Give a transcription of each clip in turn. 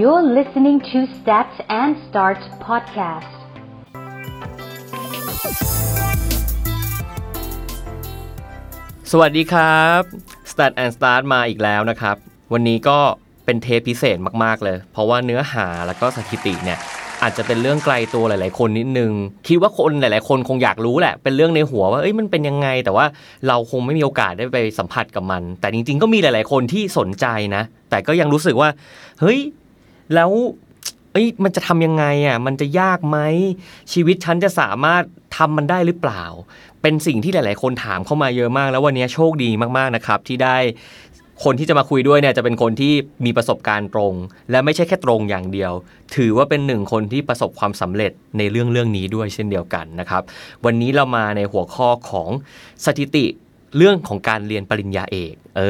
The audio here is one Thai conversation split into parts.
You're listening to Stats and Start podcast. สวัสดีครับ Start and Start มาอีกแล้วนะครับ วันนี้ก็เป็นเทปพิเศษมาก ๆ เลย เพราะว่าเนื้อหาแล้วก็สถิติเนี่ยอาจจะเป็นเรื่องไกลตัวหลาย ๆ คนนิดนึง คิดว่าคนหลาย ๆ คนคงอยากรู้แหละ เป็นเรื่องในหัวว่าเอ้ยมันเป็นยังไง แต่ว่าเราคงไม่มีโอกาสได้ไปสัมผัสกับมัน แต่จริง ๆ ก็มีหลาย ๆ คนที่สนใจนะ แต่ก็ยังรู้สึกว่า เฮ้ย แล้วเอ้ยมันจะทำยังไงอะมันจะยากไหมชีวิตฉันจะสามารถทำมันได้หรือเปล่า เป็นสิ่งที่หลาย ๆ คนถามเข้ามาเยอะมาก แล้ววันนี้โชคดีมาก ๆ นะครับ ที่ได้คนที่จะมาคุยด้วยเนี่ยจะเป็นคนที่มีประสบการณ์ตรง และไม่ใช่แค่ตรงอย่างเดียว ถือว่าเป็นหนึ่งคนที่ประสบความสำเร็จในเรื่องเรื่องนี้ด้วยเช่นเดียวกันนะครับ วันนี้เรามาในหัวข้อของสถิติ เรื่องของการเรียนปริญญาเอก เอ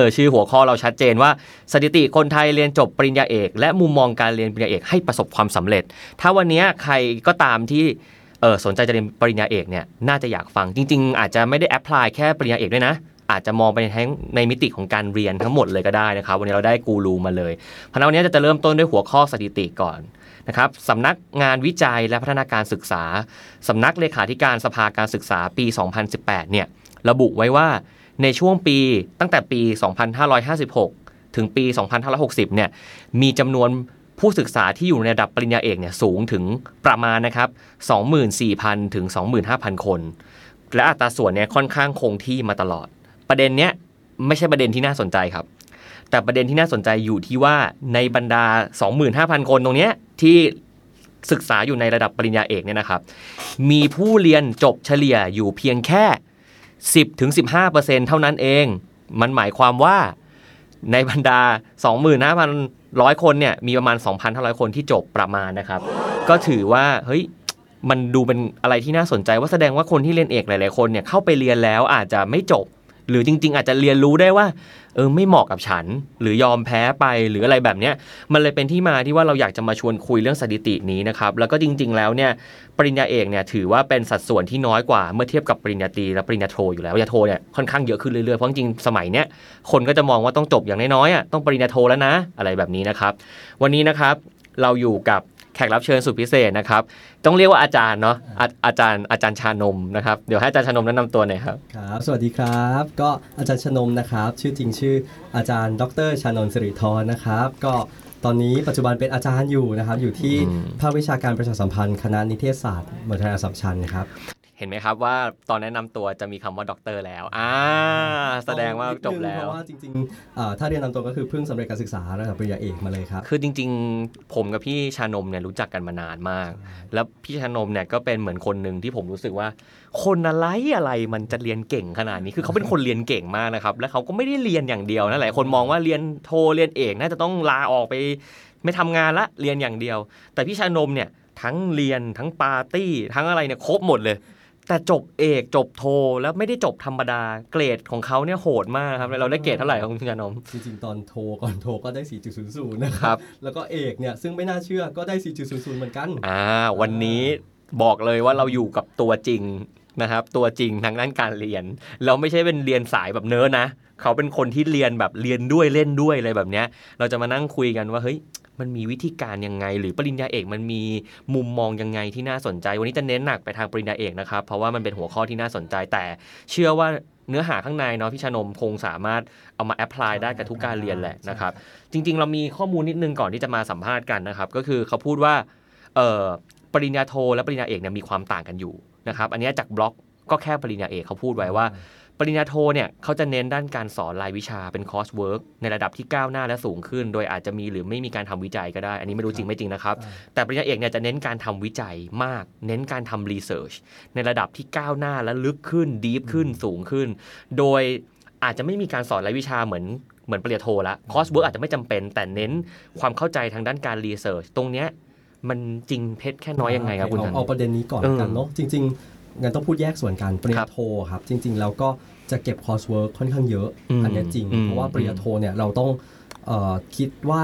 อ ชื่อหัวข้อเราชัดเจนว่า สถิติคนไทยเรียนจบปริญญาเอก และมุมมองการเรียนปริญญาเอกให้ประสบความสำเร็จ ถ้าวันนี้ใครก็ตามที่เออสนใจจะเรียนปริญญาเอกเนี่ยน่าจะอยากฟังจริง ๆ อาจจะไม่ได้ apply แค่ปริญญาเอกด้วยนะ อาจจะมองไปทั้งในมิติของการเรียนทั้งหมดเลยก็ได้นะครับ วันนี้เราได้กูรูมาเลยเพราะฉะนั้นวันนี้จะเริ่มต้นด้วยหัวข้อสถิติก่อนนะครับสำนักงานวิจัยและพัฒนาการศึกษาสำนักเลขาธิการสภาการศึกษาปี 2018 เนี่ย ระบุไว้ว่าในช่วงปีตั้งแต่ปี 2556 ถึงปี 2560 เนี่ยมีจำนวนผู้ศึกษาที่อยู่ในระดับปริญญาเอกเนี่ยสูงถึงประมาณนะครับ 24,000 ถึง 25,000 คน และอัตราส่วนเนี่ยค่อนข้างคงที่มาตลอด ประเด็นเนี้ยไม่ใช่ประเด็นที่น่าสนใจครับ แต่ประเด็นที่น่าสนใจอยู่ที่ว่าในบรรดา 25,000 คนตรงเนี้ยที่ศึกษาอยู่ในระดับปริญญาเอกเนี่ยนะครับ มีผู้เรียนจบเฉลี่ยอยู่เพียงแค่ 10ถึง15%เท่านั้นเอง มันหมายความว่าในบรรดา 25,100 คนเนี่ยมีประมาณ 2,500 คนที่จบประมาณนะครับ ก็ถือว่าเฮ้ยมันดูเป็นอะไรที่น่าสนใจว่าแสดงว่าคนที่เรียนเอกหลาย ๆ คนเนี่ยเข้าไปเรียนแล้วอาจจะไม่จบ หรือจริง ๆ อาจจะเรียนรู้ได้ว่า เออไม่เหมาะกับฉัน หรือยอมแพ้ไปหรืออะไรแบบเนี้ยมันเลยเป็นที่มาที่ว่าเราอยากจะมาชวนคุยเรื่องสถิตินี้นะครับ แล้วก็จริง ๆ แล้วเนี่ยปริญญาเอกเนี่ยถือว่าเป็นสัดส่วนที่น้อยกว่าเมื่อเทียบกับปริญญาตรีและปริญญาโทอยู่แล้วปริญญาโทเนี่ยค่อนข้างเยอะขึ้นเรื่อยๆเพราะจริงๆสมัยเนี้ยคนก็จะมองว่าต้องจบอย่างน้อยๆอะต้องปริญญาโทแล้วนะ อะไรแบบนี้นะครับ วันนี้นะครับเราอยู่กับ แขกรับเชิญสุดพิเศษนะครับ ต้องเรียกว่าอาจารย์เนาะอาอาจารย์อาจารย์ชานมนะครับ เดี๋ยวให้อาจารย์ชานมแนะนำตัวหน่อยครับครับ สวัสดีครับ ก็อาจารย์ชานมนะครับ ชื่อจริงชื่ออาจารย์ ดรชานนท์สิริธรนะครับ ก็ตอนนี้ปัจจุบันเป็นอาจารย์อยู่นะครับ อยู่ที่อืมภาควิชาการประชาสัมพันธ์ คณะนิเทศศาสตร์มหาวิทยาลัยอัสสัมชัญครับ เห็นไหมครับว่าตอนแนะนำตัวจะมีคำว่าด็อกเตอร์แล้วอ่าแสดงว่าจบแล้ว เพราะว่าจริงๆอ่าถ้าเรียนตามตัวก็คือเพิ่งสำเร็จการศึกษาระดับปริญญาเอกมาเลยครับ คือจริง ๆ ผมกับพี่ชานมเนี่ยรู้จักกันมานานมาก แล้วพี่ชานมเนี่ยก็เป็นเหมือนคนหนึ่งที่ผมรู้สึกว่า คนอะไรอะไรมันจะเรียนเก่งขนาดนี้คือเขาเป็นคนเรียนเก่งมากนะครับ และเขาก็ไม่ได้เรียนอย่างเดียวนะหลายคนมองว่าเรียนโทเรียนเอกน่าจะต้องลาออกไป ไม่ทำงานละเรียนอย่างเดียว แต่พี่ชานมเนี่ยทั้งเรียนทั้งปาร์ตี้ทั้งอะไรเนี่ยครบหมดเลย แต่จบเอกจบโทแล้วไม่ได้จบธรรมดาเกรดของเขาเนี่ยโหดมากครับเราได้เกรดเท่าไหร่ครับคุณชานมจริงๆ ตอนโทรก่อนโทรก็ได้ 4.00 นะคครัรับ แล้วก็เอกเนี่ยซึ่งไม่น่าเชื่อก็ได้ 4.00 เหมือนกัน อ่า วันนี้บอกเลยว่าเราอยู่กับตัวจริงนะครับ ตัวจริงทางด้านการเรียน เราไม่ใช่เป็นเรียนสายแบบเนิร์ดนะ เขาเป็นคนที่เรียนแบบเรียนด้วยเล่นด้วยอะไรแบบเนี้ย เราจะมานั่งคุยกันว่าเฮ้ย มันมีวิธีการยังไง หรือปริญญาเอกมันมีมุมมองยังไงที่น่าสนใจ วันนี้จะเน้นหนักไปทางปริญญาเอกนะครับ เพราะว่ามันเป็นหัวข้อที่น่าสนใจแต่ เชื่อว่าเนื้อหาข้างในเนาะพี่ชานมคงสามารถเอามา apply ได้กับทุกการเรียนแหละนะครับ จริง ๆ เรามีข้อมูลนิดนึงก่อนที่จะมาสัมภาษณ์กันนะครับ ก็คือเขาพูดว่าปริญญาโทและปริญญาเอกเนี่ยมีความต่างกันอยู่นะครับ อันนี้จากบล็อกก็แค่ปริญญาเอกเขาพูดไว้ว่า ปริญญาโทเนี่ยเขาจะเน้นด้านการสอนรายวิชาเป็น coursework ในระดับที่ก้าวหน้าและสูงขึ้น โดยอาจจะมีหรือไม่มีการทำวิจัยก็ได้ อันนี้ไม่รู้จริงไม่จริงนะครับ แต่ปริญญาเอกเนี่ยจะเน้นการทำวิจัยมาก เน้นการทำ research ในระดับที่ก้าวหน้าและลึกขึ้น deep ขึ้นสูงขึ้น โดยอาจจะไม่มีการสอนรายวิชาเหมือนเหมือนปริญญาโทละ coursework อาจจะไม่จำเป็น แต่เน้นความเข้าใจทางด้านการ research ตรงเนี้ยมันจริงเท็จแค่ไหนยังไงครับคุณเอาธันเอาประเด็นนี้ก่อนเออกันเนาะจริง ๆ งั้นต้องพูดแยกส่วนกันครับ ปริญญาโทครับ จริง ๆ แล้วก็จะเก็บ coursework ค่อนข้างเยอะอืมอันเนี้ยจริงอืมเพราะว่าปริญญาโทเนี่ยเราต้องเอ่อคิดว่า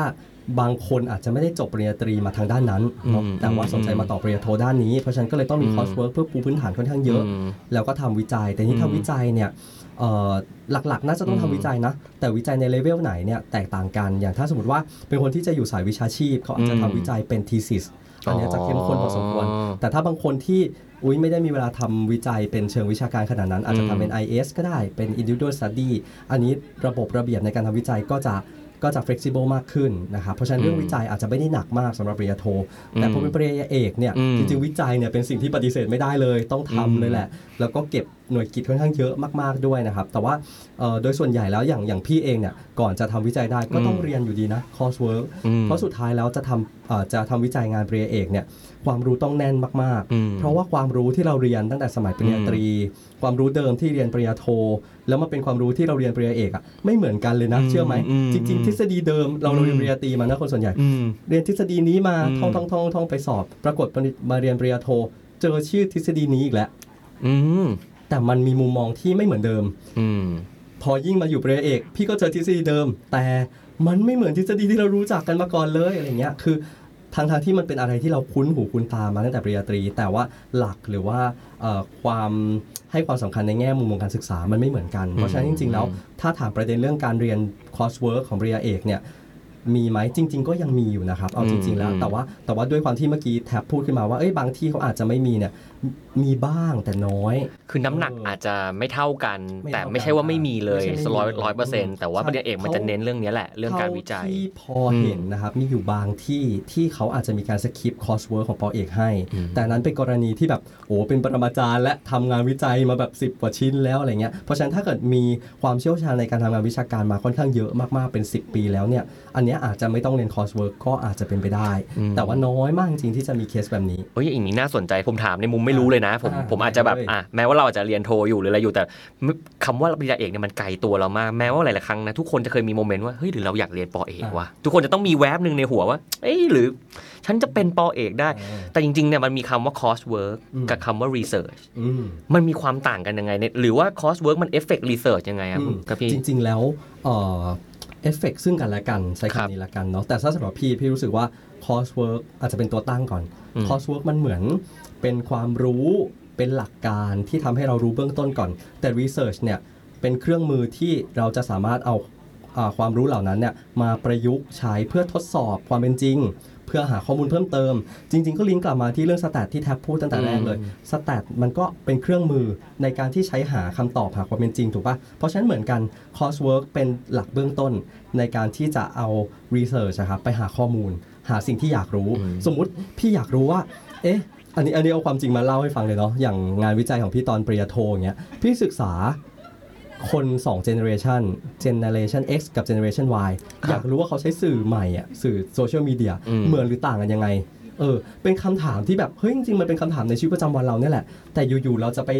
บางคนอาจจะไม่ได้จบปริญญาตรีมาทางด้านนั้นเนอะอืมแต่ว่าสนใจมาต่อปริญญาโทด้านนี้ เพราะฉะนั้นก็เลยต้องมีอืม coursework เพื่อปูพื้นฐานค่อนข้างเยอะมแล้วก็ทำวิจัย แต่นี่อืมทำวิจัยเนี่ยเอ่อหลักๆ น่าจะต้องอืมทำวิจัยนะ แต่วิจัยในเลเวลไหนเนี่ยแตกต่างกัน อย่างถ้าสมมติว่าเป็นคนที่จะอยู่สายวิชาชีพ เขาอาจจะอืมทำวิจัยเป็น thesis อันเนี้ยจะเข้มข้นพอสมควรอ๋อแต่ถ้าบางคนที่ อุ้ยไม่ได้มีเวลาทำวิจัยเป็นเชิงวิชาการขนาดนั้น อาจจะทำเป็น IS ก็ได้เป็น individual study อันนี้ระบบระเบียบในการทำวิจัยก็จะก็จะ flexible มากขึ้นนะครับเพราะฉะนั้นเรื่องอืมวิจัยอาจจะไม่ได้หนักมากสำหรับปริญญาโท แต่อืมพอเป็นปริญญาเอกเนี่ยอืมจริงๆวิจัยเนี่ยเป็นสิ่งที่ปฏิเสธไม่ได้เลยต้องอืมทำเลยแหละ แล้วก็เก็บหน่วยกิจค่อนข้างเยอะมากๆด้วยนะครับ แต่ว่าเอ่อโดยส่วนใหญ่แล้วอย่างอย่างพี่เองเนี่ยก่อนจะทำวิจัยได้ก็ต้องอืมเรียนอยู่ดีนะ coursework อืม เพราะสุดท้ายแล้วจะทำเอ่อจะทำวิจัยงานปริญญาเอกเนี่ย ความรู้ต้องแน่นมากอืมๆเพราะว่าความรู้ที่เราเรียนตั้งแต่สมัยปริญญาตรี ความรู้เดิมที่เรียนปริญญาโท แล้วมาเป็นความรู้ที่เราเรียนปริญญาเอกอะไม่เหมือนกันเลยนะอืมเชื่อไหมอืมจริง ๆ ทฤษฎีเดิมเราเราเรียนอืมปริญญาตรีมานะคนส่วนใหญ่อืมเรียนทฤษฎีนี้มาอืมท่องท่องท่องท่องไปสอบ ปรากฏมาเรียนปริญญาโท เจอชื่อทฤษฎีนี้อีกแล้วอืมแต่มันมีมุมมองที่ไม่เหมือนเดิมอืมพอยิ่งมาอยู่ปริญญาเอก พี่ก็เจอทฤษฎีเดิม แต่มันไม่เหมือนทฤษฎีที่เรารู้จักกันมาก่อนเลยอะไรเงี้ยคือ ทางทางๆที่มันเป็นอะไรที่เราคุ้นหูคุ้นตามาตั้งแต่ปริญญาตรี แต่ว่าหลักหรือว่าเอ่อความให้ความสำคัญในแง่มุมของการศึกษามันไม่เหมือนกัน เพราะฉะนั้นจริง ๆ แล้ว ถ้าถามประเด็นเรื่องการเรียนcoursework ของปริญญาเอกเนี่ยมีไหมจริง ๆ ก็ยังมีอยู่นะครับเอาจริง ๆ แล้วอืมแต่ว่าแต่ว่าด้วยความที่เมื่อกี้แท็บพูดขึ้นมาว่าเอ้ยบางที่เขาอาจจะไม่มีเนี่ย มีบ้างแต่น้อย คือน้ำหนักเออออาจจะไม่เท่ากัน ไม่แต่เท่ากันไม่ใช่ว่าไม่มีเลยไม่ใช่ไม่มีร้อยร้อยเปอร์เซ็นต์อืมแต่ว่าใช่ ปริญญาเอกมันจะเน้นเรื่องนี้แหละ เรื่องการวิจัย เท่ที่พอเห็นนะครับ มีอยู่บางที่ที่เขาอาจจะมีการ skip coursework ของปอเอกให้ อืม แต่นั้นเป็นกรณีที่แบบโอ้เป็นปรมาจารย์ และทำงานวิจัยมาแบบ 10 กว่าชิ้นแล้วอะไรเงี้ยเพราะฉะนั้นถ้าเกิดมีความเชี่ยวชาญในการทำงานวิชาการมาค่อนข้างเยอะมากๆเป็น 10 ปีแล้วเนี่ยอันเนี้ยอาจจะไม่ต้องเรียน coursework ก็อาจจะเป็นไปได้อืมแต่ว่าน้อยมากจริงๆที่จะมีเคสแบบนี้ เอ้ยอย่างนี้น่าสนใจผมถามในมุมไม่รู้เลยนะ ผมอ่าผมอาจจะแบบได้เลยอะแม้ว่าเราอาจจะเรียนโทอยู่หรืออะไรอยู่แต่คำว่าปริญญาเอกเนี่ยมันไกลตัวเรามากแม้ว่าหลายๆครั้งนะทุกคนจะเคยมี moment ว่าเฮ้ยหรือเราอยากเรียนปอเอกวะทุกคนจะต้องมีแวบหนึ่งในหัวว่า เอ้ยหรือ ฉันจะเป็นปอเอกได้ แต่จริงๆเนี่ยมันมีคำว่า coursework อืมกับคำว่า research อืมมันมีความต่างกันยังไงเนี่ยหรือว่า coursework มัน effect research ยังไงครับอืมครับพี่จริง ๆแล้วเอ่อเอฟเฟกซึ่งกันและกันใช้ครับคำนี้ละกันเนาะแต่ถ้าสำหรับพี่พี่รู้สึกว่า coursework อาจจะเป็นตัวตั้งก่อนอืม coursework มันเหมือน เป็นความรู้เป็นหลักการที่ทำให้เรารู้เบื้องต้นก่อน แต่ research เนี่ยเป็นเครื่องมือที่เราจะสามารถเอาอาความรู้เหล่านั้นเนี่ยมาประยุกต์ใช้เพื่อทดสอบความเป็นจริง เพื่อหาข้อมูลเพิ่มเติม จริง ๆ ก็ลิงก์กลับมาที่เรื่องสแตทที่แท็บพูดตั้งแต่แรกเลยสแตทมันก็เป็นเครื่องมือในการที่ใช้หาคำตอบหาความเป็นจริงถูกปะเพราะฉะนั้นเหมือนกัน coursework เป็นหลักเบื้องต้นในการที่จะเอา research นะครับไปหาข้อมูล หาสิ่งที่อยากรู้อืมสมมุติพี่อยากรู้ว่า เอ๊ะ อันนี้อันนี้เอาความจริงมาเล่าให้ฟังเลยเนาะอย่างงานวิจัยของพี่ตอนปริญญาโทอย่างเงี้ยพี่ศึกษาคน2 generation generation X กับ generation Y ครับอยากรู้ว่าเขาใช้สื่อใหม่อะสื่อโซเชียลมีเดียอืมเหมือนหรือต่างกันยังไงเออเป็นคำถามที่แบบเฮ้ยจริงๆมันเป็นคำถามในชีวิตประจำวันเราเนี่ยแหละ แต่อยู่ๆเราจะไป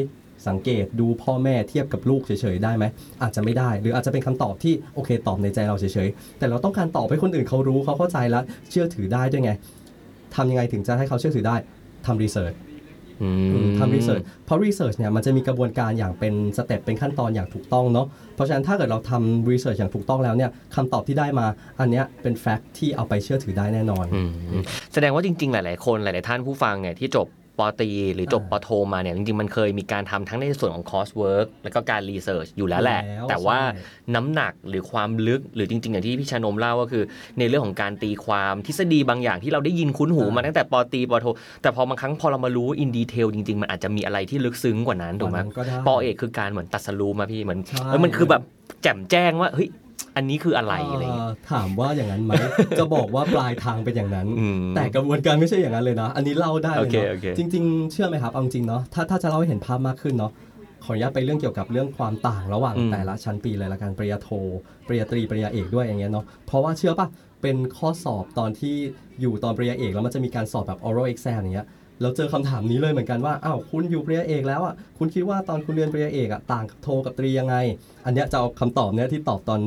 สังเกตดูพ่อแม่เทียบกับลูกเฉยๆได้ไหมอาจจะไม่ได้ หรืออาจจะเป็นคำตอบที่โอเคตอบในใจเราเฉยๆแต่เราต้องการตอบให้คนอื่นเขารู้เขาเข้าใจและเชื่อถือได้ด้วยไงทำยังไงถึงจะให้เขาเชื่อถือได้ ทำ research อืมทำ research เพราะ research เนี่ยมันจะมีกระบวนการอย่างเป็น step เป็นขั้นตอนอย่างถูกต้องเนาะเพราะฉะนั้นถ้าเกิดเราทำ research อย่างถูกต้องแล้วเนี่ยคำตอบที่ได้มาอันเนี้ยเป็น fact ที่เอาไปเชื่อถือได้แน่นอนอืมแสดงว่าจริง ๆ หลาย ๆ คนหลาย ๆ ท่านผู้ฟังเนี่ยที่จบ ปอตรีหรือจบปอ่าอโทมาเนี่ยจริงๆ มันเคยมีการทำทั้งในส่วนของ coursework แล้วก็การ research อยู่แล้วแหละอยู่แล้วแต่ว่าใช่น้ำหนักหรือความลึกหรือจริง ๆ อย่างที่พี่ชานมเล่าก็คือ ในเรื่องของการตีความทฤษฎีบางอย่างที่เราได้ยินคุ้นหูมาตั้งแต่ปอตรีปอโท แต่พอบางครั้งพอเรามารู้ in detail จริง ๆ มันอาจจะมีอะไรที่ลึกซึ้งกว่านั้นถูกไหมกว่านั้นก็ได้ป.เอกคือการเหมือนตรัสรู้มาพี่เหมือนใช่เออมันคือแบบแจ่มแจ้งว่าเฮ้ย อันนี้คืออะไรอะไรอย่างเงี้ยเอ่อถามว่าอย่างนั้นไหมจะบอกว่าปลายทางเป็นอย่างนั้นอืมแต่กระบวนการไม่ใช่อย่างนั้นเลยนะ อันนี้เล่าได้เลยโอเคเนาะโอเคจริง ๆ เชื่อไหมครับเอาจริงเนาะถ้าถ้าจะเล่าให้เห็นภาพมากขึ้นเนาะขออนุญาตไปเรื่องเกี่ยวกับเรื่องความต่างระหว่างอืมแต่ละชั้นปีเลยละกันปริญญาโท ปริญญาตรี ปริญญาเอกด้วยอย่างเงี้ยเนาะ เพราะว่าเชื่อปะเป็นข้อสอบตอนที่อยู่ตอนปริญญาเอกแล้วมันจะมีการสอบแบบ oral exam อย่างเงี้ยเราเจอคำถามนี้เลยเหมือนกันว่าอ้าวคุณอยู่ปริญญาเอกแล้วอะคุณคิดว่าตอนคุณเรียนปริญญาเอกอะต่างกับโทกับตรียังไง อันเนี้ยจะเอาคำตอบเนี้ยที่ตอบตอน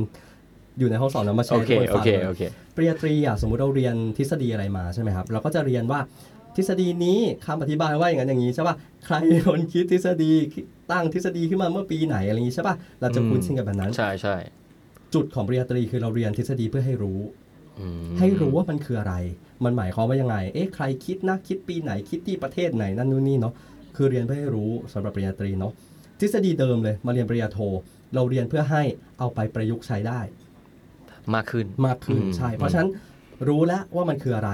อยู่ในห้องสอนแล้วมาแชโอร์เคให้ทุกคนโอฟังเคเลยโอเคปริญญาตรีอะสมมุติเราเรียนทฤษฎีอะไรมาใช่ไหมครับเราก็จะเรียนว่าทฤษฎีนี้คำอธิบายว่าอย่างนั้นอย่างนี้ใช่ป่ะใครเป็นคนคิดทฤษฎีตั้งทฤษฎีขึ้นมาเมื่อปีไหนอะไรอย่างนี้ใช่ป่ะเราจะคุ้นชินกับแบบนั้นใช่ใช่จุดของปริญญาตรีคือเราเรียนทฤษฎีเพื่อให้รู้อืมให้รู้ว่ามันคืออะไร มันหมายความว่ายังไง เอ๊ะใครคิดนะคิดปีไหนคิดที่ประเทศไหนนั่นนู่นนี่เนาะคือเรียนเพื่อให้รู้สำหรับปริญญาตรีเนาะทฤษฎีเดิมเลยมาเรียนปริญญาโท เราเรียนเพื่อให้เอาไปประยุกต์ใช้ได้ มากขึ้นมากขึ้นอืมใช่ เพราะฉะนั้นรู้แล้วว่ามันคืออะไร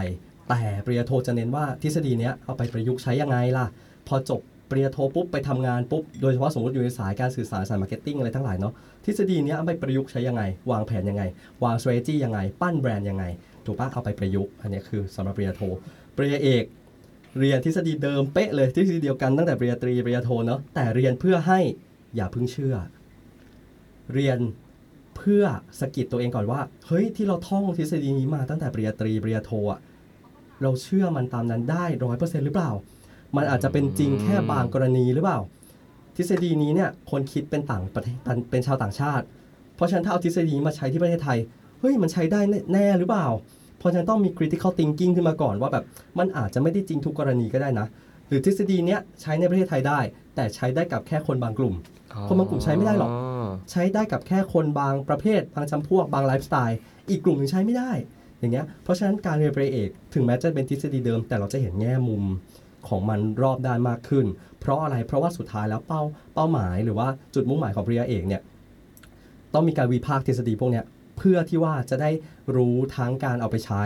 แต่ปริญญาโทจะเน้นว่าทฤษฎีเนี้ยเอาไปประยุกต์ใช้ยังไงล่ะ พอจบปริญญาโทปุ๊บไปทำงานปุ๊บโดยเฉพาะสมมติอยู่ในสายการสื่อสารสาย marketing อะไรทั้งหลายเนาะทฤษฎีเนี้ยเอาไปประยุกต์ใช้ยังไง วางแผนยังไง วาง strategy ยังไง ปั้นแบรนด์ยังไงถูกปะเอาไปประยุกต์อันเนี้ยคือสำหรับปริญญาโทปริญญาเอกเรียนทฤษฎีเดิมเป๊ะเลยทฤษฎีเดียวกันตั้งแต่ปริญญาตรีปริญญาโทเนาะแต่เรียนเพื่อให้อย่าเพิ่งเชื่อ เรียนเพื่อสะกิดตัวเองก่อนว่า เฮ้ยที่เราท่องทฤษฎีนี้มาตั้งแต่ปริญญาตรีปริญญาโทอะเราเชื่อมันตามนั้นได้ร้อยเปอร์เซ็นต์หรือเปล่า มันอาจจะเป็นจริงแค่บางกรณีหรือเปล่า ทฤษฎีนี้เนี่ยคนคิดเป็นต่างประเทศเป็นชาวต่างชาติ เพราะฉะนั้นถ้าเอาทฤษฎีมาใช้ที่ประเทศไทย เฮ้ยมันใช้ได้แน่หรือเปล่า เพราะฉะนั้นต้องมี critical thinking ขึ้นมาก่อนว่าแบบมันอาจจะไม่ได้จริงทุกกรณีก็ได้นะ หรือทฤษฎีเนี้ยใช้ในประเทศไทยได้ แต่ใช้ได้กับแค่คนบางกลุ่ม คนบางกลุ่มใช้ไม่ได้หรอก ใช้ได้กับแค่คนบางประเภท บางจำพวกบางไลฟ์สไตล์อีกกลุ่มหนึงใช้ไม่ได้ อย่างเงี้ยเพราะฉะนั้นการเรียนปริญญาเอกถึงแม้จะเป็นทฤษฎีเดิม แต่เราจะเห็นแง่มุมของมันรอบด้านมากขึ้น เพราะอะไรเพราะว่าสุดท้ายแล้วเป้าเป้าหมาย หรือว่าจุดมุ่งหมายของปริญญาเอกเนี่ยต้องมีการวิพากษ์ทฤษฎีพวกเนี้ยเพื่อที่ว่าจะได้รู้ทั้งการเอาไปใช้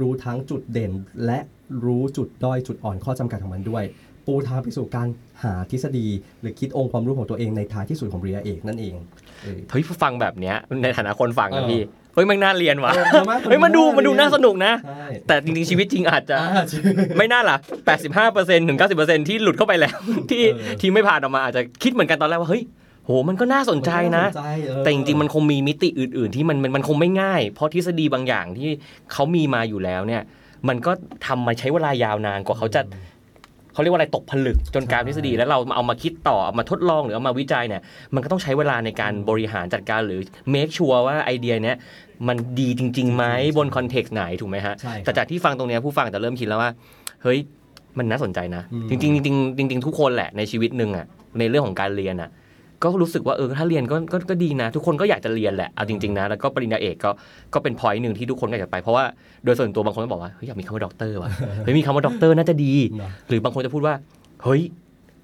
รู้ทั้งจุดเด่น และรู้จุดด้อยจุดอ่อนข้อจำกัดของมันด้วย ปูทางไปสู่การหาทฤษฎี หรือคิดองค์ความรู้ของตัวเองในท้ายที่สุดของปริญญาเอกนั่นเองเออเฮ้ยฟังแบบเนี้ยในฐานะคนฟังเอนะอพี่เฮ้ยมันน่าเรียนว่ะเออมันน่าเฮ้ยมันดูมันดูน่าสนุกนะใช่แต่จริงๆชีวิตจริงอาจจะอ่าใช่ไม่น่าล่ะ85%ถึง 90%ที่หลุดเข้าไปแล้ว ที่เออที่ไม่ผ่านออกมาอาจจะคิดเหมือนกันตอนแรกว่าเฮ้ยโหมันก็น่าสนใจนะมัก็าสใจเออแต่จริงๆมันคงมีมิติอื่น ๆ ที่มันมันมันคงไม่ง่าย เพราะทฤษฎีบางอย่างที่เขามีมาอยู่แล้วเนี่ย มันก็ทำมาใช้เวลายาวนานกว่าเขาจะ เขาเรียกว่าอะไรตกผลึกจนกลายเป็นทฤษฎีแล้วเราเอามาคิดต่อเอามาทดลองหรือเอามาวิจัยเนี่ยมันก็ต้องใช้เวลาในการบริหารจัดการหรือ make sure ว่าไอเดียเนี้ยมันดีจริงๆไหมบน context ไหนถูกไหมฮะใช่ครับแต่จากที่ฟังตรงเนี้ยผู้ฟังจะเริ่มคิดแล้วว่าเฮ้ยมันน่าสนใจนะอืมจริงๆจริงๆจริงๆทุกคนแหละในชีวิตหนึ่งอะในเรื่องของการเรียนอะ ก็รู้สึกว่าเออถ้าเรียนก็ก็ก็ดีนะ ทุกคนก็อยากจะเรียนแหละเอาจริงๆนะแล้วก็ปริญญาเอกก็ก็เป็น point หนึ่งที่ทุกคนก็อยากไปเพราะว่าโดยส่วนตัวบางคนก็บอกว่าเฮ้ยอยากมีคำว่าด็อกเตอร์ว่ะเฮ้ยมีคำว่าด็อกเตอร์น่าจะดีเนอะหรือบางคนจะพูดว่าเฮ้ย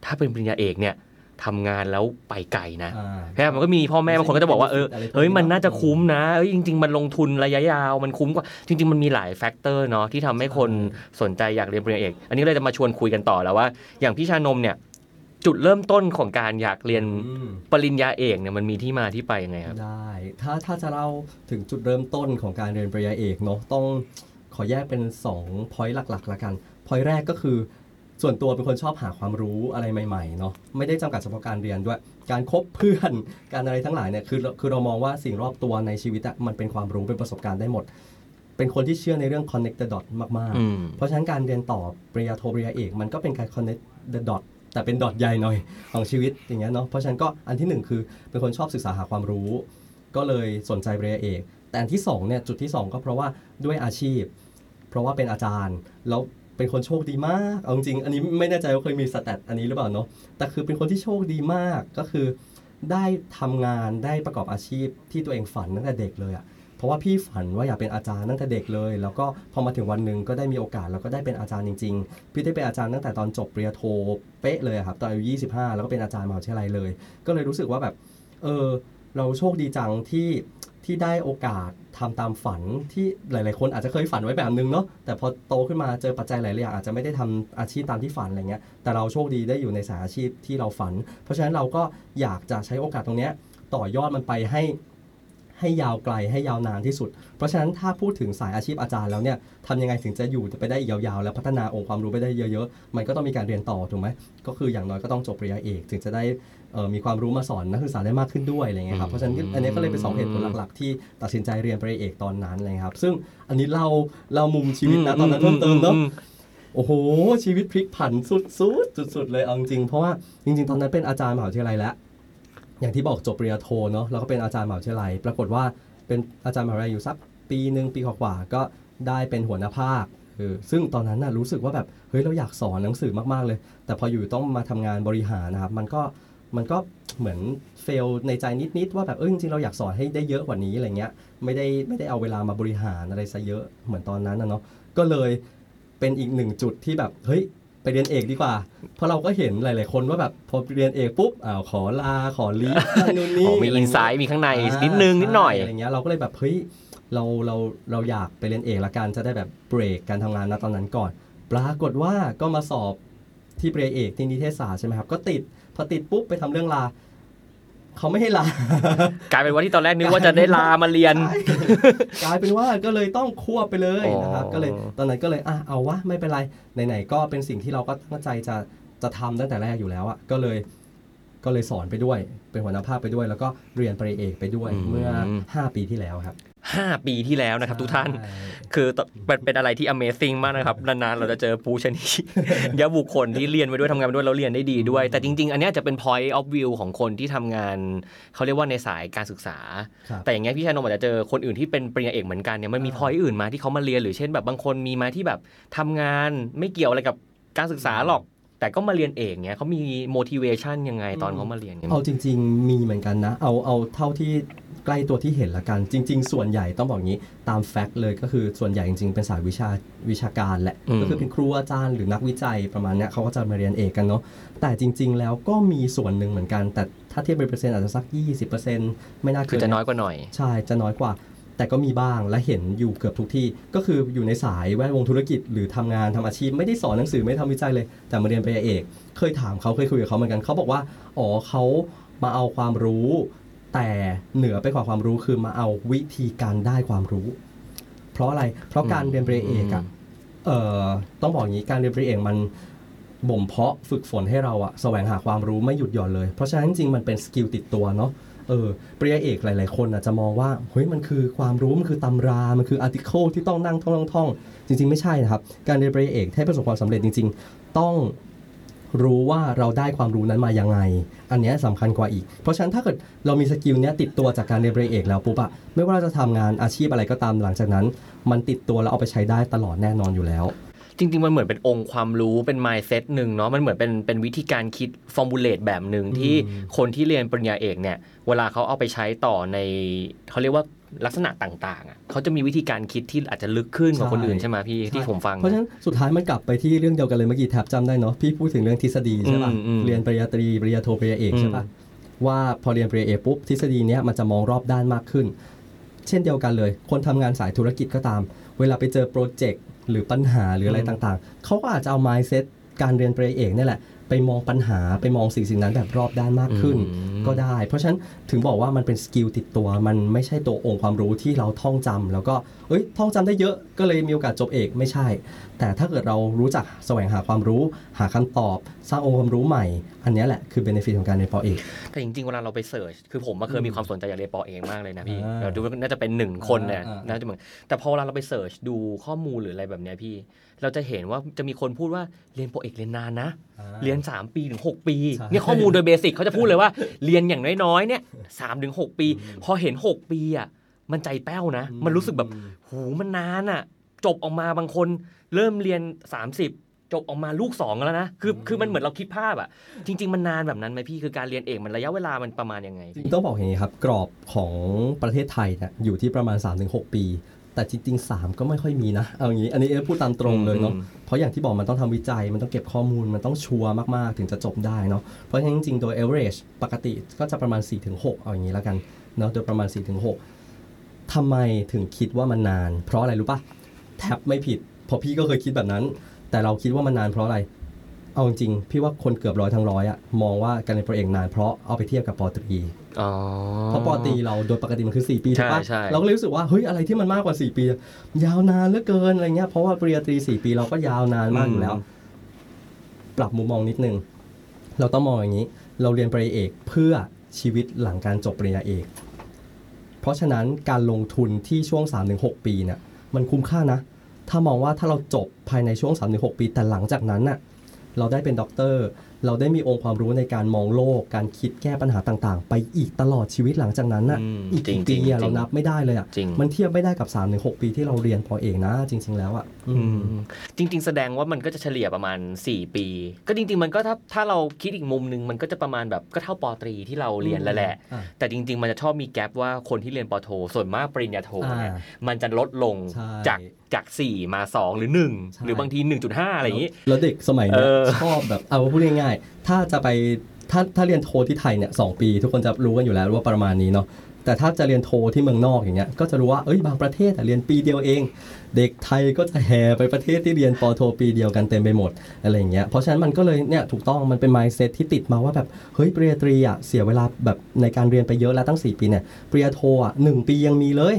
ถ้าเป็นปริญญาเอกเนี่ยทำงานแล้วไปไกลนะอ่าแค่มันก็มีพ่อแม่บางคนก็จะบอกว่าเอออะไรพวกนี้เฮ้ยมันน่าจะเนอะคุ้มนะเอ้ยจริง ๆ มันลงทุนระยะยาวมันคุ้มกว่าจริง ๆ มันมีหลาย factor เนาะที่ทำให้คนสนใจอยากเรียนปริญญาเอก อันนี้เลยจะมาชวนคุยกันต่อแล้วว่า อย่างพี่ชานมเนี่ย จุดเริ่มต้นของการอยากเรียนอืมปริญญาเอกเนี่ยมันมีที่มาที่ไปยังไงครับ ได้ ถ้าถ้าจะเล่าถึงจุดเริ่มต้นของการเรียนปริญญาเอกเนาะต้องขอแยกเป็น2 point หลักๆละกัน point แรกก็คือ ส่วนตัวเป็นคนชอบหาความรู้อะไรใหม่ๆเนาะไม่ได้จำกัดเฉพาะการเรียนด้วย การคบเพื่อนการอะไรทั้งหลายเนี่ยคือคือเรามองว่าสิ่งรอบตัวในชีวิตอะมันเป็นความรู้เป็นประสบการณ์ได้หมดเป็นคนที่เชื่อในเรื่อง connect the dot มากๆอืมเพราะฉะนั้นการเรียนต่อปริญญาโทปริญญาเอก มันก็เป็นการ connect the dot แต่เป็นดอทใหญ่หน่อยของชีวิตอย่างเงี้ยเนาะเพราะฉะนั้นก็อันที่หนึ่งคือเป็นคนชอบศึกษาหาความรู้ ก็เลยสนใจปริญญาเอก แต่อันที่สองเนี่ยจุดที่สองก็เพราะว่าด้วยอาชีพ เพราะว่าเป็นอาจารย์แล้วเป็นคนโชคดีมากเอาจริงอันนี้ไม่แน่ใจว่าเคยมีสแตทอันนี้หรือเปล่าเนาะแต่คือเป็นคนที่โชคดีมากก็คือได้ทำงานได้ประกอบอาชีพที่ตัวเองฝันตั้งแต่เด็กเลยอะ ราะว่าพี่ฝันว่าอยากเป็นอาจารย์ตั้งแต่เด็กเลย แล้วก็พอมาถึงวันหนึ่งก็ได้มีโอกาส แล้วก็ได้เป็นอาจารย์จริง ๆ พี่ได้เป็นอาจารย์ตั้งแต่ตอนจบปริญญาโทเป๊ะเลยครับตอนอายุ25 แล้วก็เป็นอาจารย์มหาวิทยาลัยเลย ก็เลยรู้สึกว่าแบบเออเราโชคดีจังที่ที่ได้โอกาสทำตามฝันที่หลาย ๆ คนอาจจะเคยฝันไว้แบบนึงเนาะแต่พอโตขึ้นมาเจอปัจจัยหลายๆอย่างอาจจะไม่ได้ทำอาชีพตามที่ฝันอะไรเงี้ยแต่เราโชคดีได้อยู่ในสายอาชีพที่เราฝัน เพราะฉะนั้นเราก็อยากจะใช้โอกาสตรงเนี้ยต่อยอดมันไปให้ ให้ยาวไกลให้ยาวนานที่สุด เพราะฉะนั้นถ้าพูดถึงสายอาชีพอาจารย์แล้วเนี่ยทำยังไงถึงจะอยู่ไปได้ยาวๆ และพัฒนาองค์ความรู้ไปได้เยอะๆ มันก็ต้องมีการเรียนต่อถูกไหมก็คืออย่างน้อยก็ต้องจบปริญญาเอกถึงจะได้เอ่อมีความรู้มาสอนนักศึกษาได้มากขึ้นด้วยอะไรเงี้ยครับเพราะฉะนั้นอันนี้ก็เลยเป็นสองเหตุผลหลักๆ ที่ตัดสินใจเรียนปริญญาเอกตอนนั้นเลยครับ ซึ่งอันนี้เราเรามุมชีวิตนะตอนนั้นเพิ่มเติมเนาะโอ้โห ชีวิตพลิกผันสุดๆสุดๆเลยเอาจริงๆเพราะว่าจริง ๆ ตอนนั้นเป็นอาจารย์มหาวิทยาลัยแล้ว อย่างที่บอกจบปริญญาโทเนาะแล้วก็เป็นอาจารย์มหาวิทยาลัย ปรากฏว่าเป็นอาจารย์มหาวิทยาลัยอยู่สักปีหนึ่งปีกว่าก็ได้เป็นหัวหน้าภาคเออซึ่งตอนนั้นน่ะรู้สึกว่าแบบเฮ้ยเราอยากสอนหนังสือมากๆเลย แต่พออยู่ต้องมาทำงานบริหารนะครับมันก็มันก็เหมือนเฟลในใจนิดๆว่าแบบเออจริงๆเราอยากสอนให้ได้เยอะกว่านี้อะไรเงี้ยไม่ได้ไม่ได้เอาเวลามาบริหารอะไรซะเยอะเหมือนตอนนั้นนะเนาะก็เลยเป็นอีกหนึ่งจุดที่แบบเฮ้ย ไปเรียนเอกดีกว่า เพราะเราก็เห็นหลาย ๆ คนว่าแบบพอเรียนเอกปุ๊บอ้าวขอลาขอลีฟนู่นอ๋นี่อมีอินไซต์มีข้างในนิดนึงนิดหน่อยใช่อะไรเงี้ยเราก็เลยแบบเฮ้ยเราเราเราอยากไปเรียนเอกละกันจะได้แบบเบรกการทำงานณตอนนั้นก่อน ปรากฏว่าก็มาสอบที่เบรเอกที่นิเทศศาสตร์ใช่ไหมครับก็ติดพอติดปุ๊บไปทำเรื่องลา เขาไม่ให้ลา กลายเป็นว่าที่ตอนแรกนึกว่าจะได้ลามาเรียน กลายเป็นว่าก็เลยต้องควบไปเลยนะครับอ๋อก็เลยตอนนั้นก็เลยอะเอาวะไม่เป็นไรไหนๆก็เป็นสิ่งที่เราก็ตั้งใจจะจะทำตั้งแต่แรกอยู่แล้วอะก็เลย ก็เลยสอนไปด้วย เป็นหัวหน้าภาคไปด้วย แล้วก็เรียนปริญญาเอกไปด้วยเมื่อ 5 ปีที่แล้วครับ 5 ปีที่แล้วนะครับทุกท่านใช่คือเป็นเป็นอะไรที่ Amazing มากนะครับ นานๆ เราจะเจอผู้ชนิดยะบุคคลที่เรียนไปด้วยทำงานไปด้วย แล้วเรียนได้ดีด้วย แต่จริง ๆ อันเนี้ยจะเป็น point of view ของคนที่ทำงาน เขาเรียกว่าในสายการศึกษาครับแต่อย่างเงี้ยพี่ชายนมอาจจะเจอคนอื่นที่เป็นปริญญาเอกเหมือนกันเนี่ยมันมี point อื่นมาที่เขามาเรียนหรือเช่นแบบบางคนมีมาที่แบบทำงานไม่เกี่ยวอะไรกับการศึกษาหรอก แต่ก็มาเรียนเองเนี่ยเขามี motivation ยังไงตอนเขามาเรียนเนี่ย เอาจริง ๆ มีเหมือนกันนะ เอาเอาเท่าที่ใกล้ตัวที่เห็นละกัน จริง ๆ ส่วนใหญ่ต้องบอกงี้ตามแฟกต์เลยก็คือส่วนใหญ่จริง ๆ เป็นสายวิชาวิชาการแหละ อืม ก็คือเป็นครูอาจารย์หรือนักวิจัยประมาณเนี้ยเขาก็จะมาเรียนเอกกันเนาะแต่จริง ๆ แล้วก็มีส่วนหนึ่งเหมือนกัน แต่ถ้าเทียบเป็นเปอร์เซ็นต์อาจจะสัก 20%ไม่น่าคืเกิอนจะน้อยกว่าหน่อย ใช่จะน้อยกว่า แต่ก็มีบ้างและเห็นอยู่เกือบทุกที่ ก็คืออยู่ในสายแวดวงธุรกิจ หรือทำงานทำอาชีพไม่ได้สอนหนังสือไม่ทำวิจัยเลย แต่มาเรียนปริญญาเอก เคยถามเขาเคยคุยกับเขาเหมือนกันเขาบอกว่าอ๋อเขามาเอาความรู้ แต่เหนือไปกว่าความรู้คือมาเอาวิธีการได้ความรู้ เพราะอะไรเพราะการเรียนปริญญาเอกอะเอ่อต้องบอกอย่างนี้การเรียนปริญญาเอกมันบ่มเพาะฝึกฝนให้เราอะแสวงหาความรู้ไม่หยุดหย่อนเลย เพราะฉะนั้นจริงๆมันเป็น skill ติดตัวเนาะ เออปริญญาเอกหลาย ๆ คนอาจจะมองว่าเฮ้ยมันคือความรู้ มันคือตำรา มันคือ article ที่ต้องนั่งท่องท่องจริง ๆ ไม่ใช่นะครับ การเรียนปริญญาเอกให้ประสบความสำเร็จจริง ๆ ต้องรู้ว่าเราได้ความรู้นั้นมายังไง อันเนี้ยสำคัญกว่าอีก เพราะฉะนั้นถ้าเกิดเรามี skill นี้ติดตัวจากการเรียนปริญญาเอกแล้วปุ๊บอะไม่ว่าเราจะทำงานอาชีพอะไรก็ตามหลังจากนั้น มันติดตัวแล้วเอาไปใช้ได้ตลอดแน่นอนอยู่แล้ว จริง ๆ มันเหมือนเป็นองค์ความรู้เป็น mindset หนึ่งเนาะมันเหมือนเป็นเป็นวิธีการคิด formulate แบบหนึ่งที่คนที่เรียนปริญญาเอกเนี่ย เวลาเขาเอาไปใช้ต่อในเขาเรียกว่าลักษณะต่างๆอะเขาจะมีวิธีการคิดที่อาจจะลึกขึ้นกว่าคนอื่นใช่ไหมพี่ที่ผมฟัง เพราะฉะนั้นสุดท้ายมันกลับไปที่เรื่องเดียวกันเลยเมื่อกี้แทบจำได้เนาะพี่พูดถึงเรื่องทฤษฎีใช่ป่ะอืมอืมเรียนปริญญาตรีปริญญาโทปริญญาเอกใช่ป่ะว่าพอเรียนปริญญาเอกปุ๊บทฤษฎีเนี้ยมันจะมองรอบด้านมากขึ้น เช่นเดียวกันเลย คนทำงานสายธุรกิจก็ตาม เวลาไปเจอโปรเจกต์ หรือปัญหาหรืออะไรต่างๆ เขาก็อาจจะเอา mindset การเรียนปริญญาเอกนี่แหละ ไปมองปัญหาไปมองสิ่งสิ่งนั้นแบบรอบด้านมากขึ้นอืมก็ได้ เพราะฉะนั้นถึงบอกว่ามันเป็น skill ติดตัว มันไม่ใช่ตัวองค์ความรู้ที่เราท่องจำแล้วก็เอ้ยท่องจำได้เยอะก็เลยมีโอกาสจบเอกไม่ใช่ แต่ถ้าเกิดเรารู้จักแสวงหาความรู้ หาคำตอบ สร้างองค์ความรู้ใหม่ อันเนี้ยแหละคือ benefit ของการเรียนป.เอกแต่จริงๆเวลาเราไป search คือผมมาเคยมีความสนใจอยากเรียนป.เอกมากเลยนะพี่อ่าเราดูว่าน่าจะเป็นหนึ่งคนเนี่ยอ่าอ่าน่าจะเหมือนแต่พอเวลาเราไป search ดูข้อมูลหรืออะไรแบบเนี้ยพี่ เราจะเห็นว่าจะมีคนพูดว่าเรียนป.เอกเรียนนานนะ เรียน 3 ปีถึง6ปีใช่เนี่ยข้อมูลโดย basic เขาจะพูดเลยว่าเรียนอย่างน้อยๆเนี่ยสามถึงหกปี พอเห็น 6 ปีอะมันใจแป้วนะ มันรู้สึกแบบหูมันนานอะ จบออกมาบางคนเริ่มเรียน 30 จบออกมาลูกสองแล้วนะคือคือมันเหมือนเราคิดภาพอะ จริง ๆ มันนานแบบนั้นไหมพี่คือการเรียนเอกมันระยะเวลามันประมาณยังไงจริงๆต้องบอกอย่างนี้ครับ กรอบของประเทศไทยเนี่ยอยู่ที่ประมาณ 3-6 ปี แต่จริงๆ3ก็ไม่ค่อยมีนะ เอาอย่างนี้ อันนี้เอ๊พูดตามตรงเลยเนาะอืมเพราะอย่างที่บอกมันต้องทำวิจัย มันต้องเก็บข้อมูล มันต้องชัวร์มากๆ ถึงจะจบได้เนาะ เพราะฉะนั้นจริงๆ โดย average ปกติก็จะประมาณ 4-6 เอาอย่างนี้แล้วกันเนาะ โดยประมาณ 4-6ทำไมถึงคิดว่ามันนาน เพราะอะไรรู้ปะแทบไม่ผิดเพราะพี่ก็เคยคิดแบบนั้น แต่เราคิดว่ามันนานเพราะอะไร เอาจริงๆพี่ว่าคนเกือบร้อยทั้งร้อยอะมองว่าการเรียนโปรเอกนานเพราะเอาไปเทียบกับปอตรีอ๋อ เพราะปอตรีเราโดยปกติมันคือ 4 ปีใช่ถูกปะใช่เราก็เลยรู้สึกว่าเฮ้ยอะไรที่มันมากกว่า 4 ปี ยาวนานเหลือเกินอะไรเงี้ยเพราะว่าปริญญาตรี 4 ปีเราก็ยาวนานมากอยู่แล้ว ปรับมุมมองนิดนึง เราต้องมองอย่างนี้ เราเรียนปริญญาเอกเพื่อชีวิตหลังการจบปริญญาเอก เพราะฉะนั้นการลงทุนที่ช่วง 3-6 ปีเนี่ยมันคุ้มค่านะ ถ้ามองว่าถ้าเราจบภายในช่วง 3-6 ปี แต่หลังจากนั้นน่ะเราได้เป็นด็อกเตอร์ เราได้มีองค์ความรู้ในการมองโลก การคิดแก้ปัญหาต่างๆ ไปอีกตลอดชีวิตหลังจากนั้นน่ะอืมอีกกี่จริปีงๆอะจริเรางนับไม่ได้เลยอะจริง มันเทียบไม่ได้กับ3าถึงหปีที่เราเรียนพอเอกนะ จริง ๆ แล้วอะอือืมมจริง ๆ แสดงว่ามันก็จะเฉลี่ยประมาณ 4 ปี ก็จริง ๆ มันก็ถ้าถ้าเราคิดอีกมุมหนึงมันก็จะประมาณแบบก็เท่าปอตรีที่เราเรียนแล้วแหละ อะ แต่จริง ๆ มันจะชอบมีแกลบว่าคนที่เรียนปอโท ส่วนมากปริญญาโทเนี่ยอ่ามันจะลดลงใช่จาก จาก 4 มา 2 หรือใช่1หรือบางที 1.5 อะไรอย่างนี้ แล้วเด็กสมัยเนี้ยเออชอบแบบเอาพูดง่ายๆ ถ้าจะไปถ้าถ้าเรียนโทที่ไทยเนี่ยสองปี ทุกคนจะรู้กันอยู่แล้วว่าประมาณนี้เนาะแต่ถ้าจะเรียนโทที่เมืองนอกอย่างเงี้ยก็จะรู้ว่าเอ้ยบางประเทศอะเรียนปีเดียวเอง เด็กไทยก็จะแห่ไปประเทศที่เรียนปอโทปีเดียวกันเต็มไปหมดอะไรอย่างเงี้ยเพราะฉะนั้นมันก็เลยเนี่ยถูกต้องมันเป็น mindset ที่ติดมาว่าแบบเฮ้ยปริญญาตรีอะเสียเวลาแบบในการเรียนไปเยอะแล้วตั้ง 4 ปีเนี่ยปริญญาโทอะหนึ่งปียังมีเลย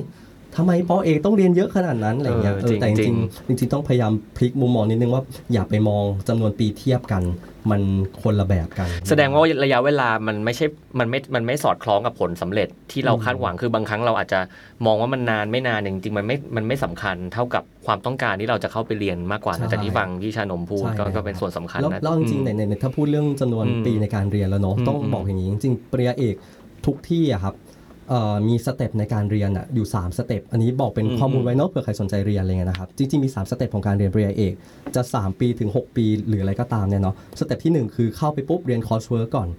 ทำไมปอเอกต้องเรียนเยอะขนาดนั้นอะไรอย่างเงี้ยเออเออแต่จจริริงงๆจริงๆต้องพยายามพลิกมุมมองนิดนึงว่าอย่าไปมองจำนวนปีเทียบกัน มันคนละแบบกัน แสดงว่าระยะเวลามันไม่ใช่มันไม่มันไม่สอดคล้องกับผลสำเร็จที่เราคาดหวังคือบางครั้งเราอาจจะมองว่ามันนานไม่นานจริงๆมันไม่มันไม่สำคัญเท่ากับความต้องการที่เราจะเข้าไปเรียนมากกว่าใช่นะจากที่ฟังพี่ชานมพูดใช่ก็แล้วก็เป็นส่วนสำคัญแล้วนะแล้วจริงๆอืในมในถ้าพูดเรื่องจำนวนอืมปีในการเรียนแล้วเนาะอืมต้องอืมบอกอย่างนี้จริงๆปริญญาเอกทุกที่อะครับเอ่อ มี step ในการเรียนอะอยู่ 3 step อันนี้บอกเป็นข้อมูลไว้เนาะเผื่อใครสนใจเรียนอะไรเงี้ยนะครับ จริงๆ มี 3 step ของการเรียนปริญญาเอก จะ 3 ปีถึง 6 ปีหรืออะไรก็ตามเนี่ยเนาะ step ที่ 1 คือเข้าไปปุ๊บเรียน coursework ก่อน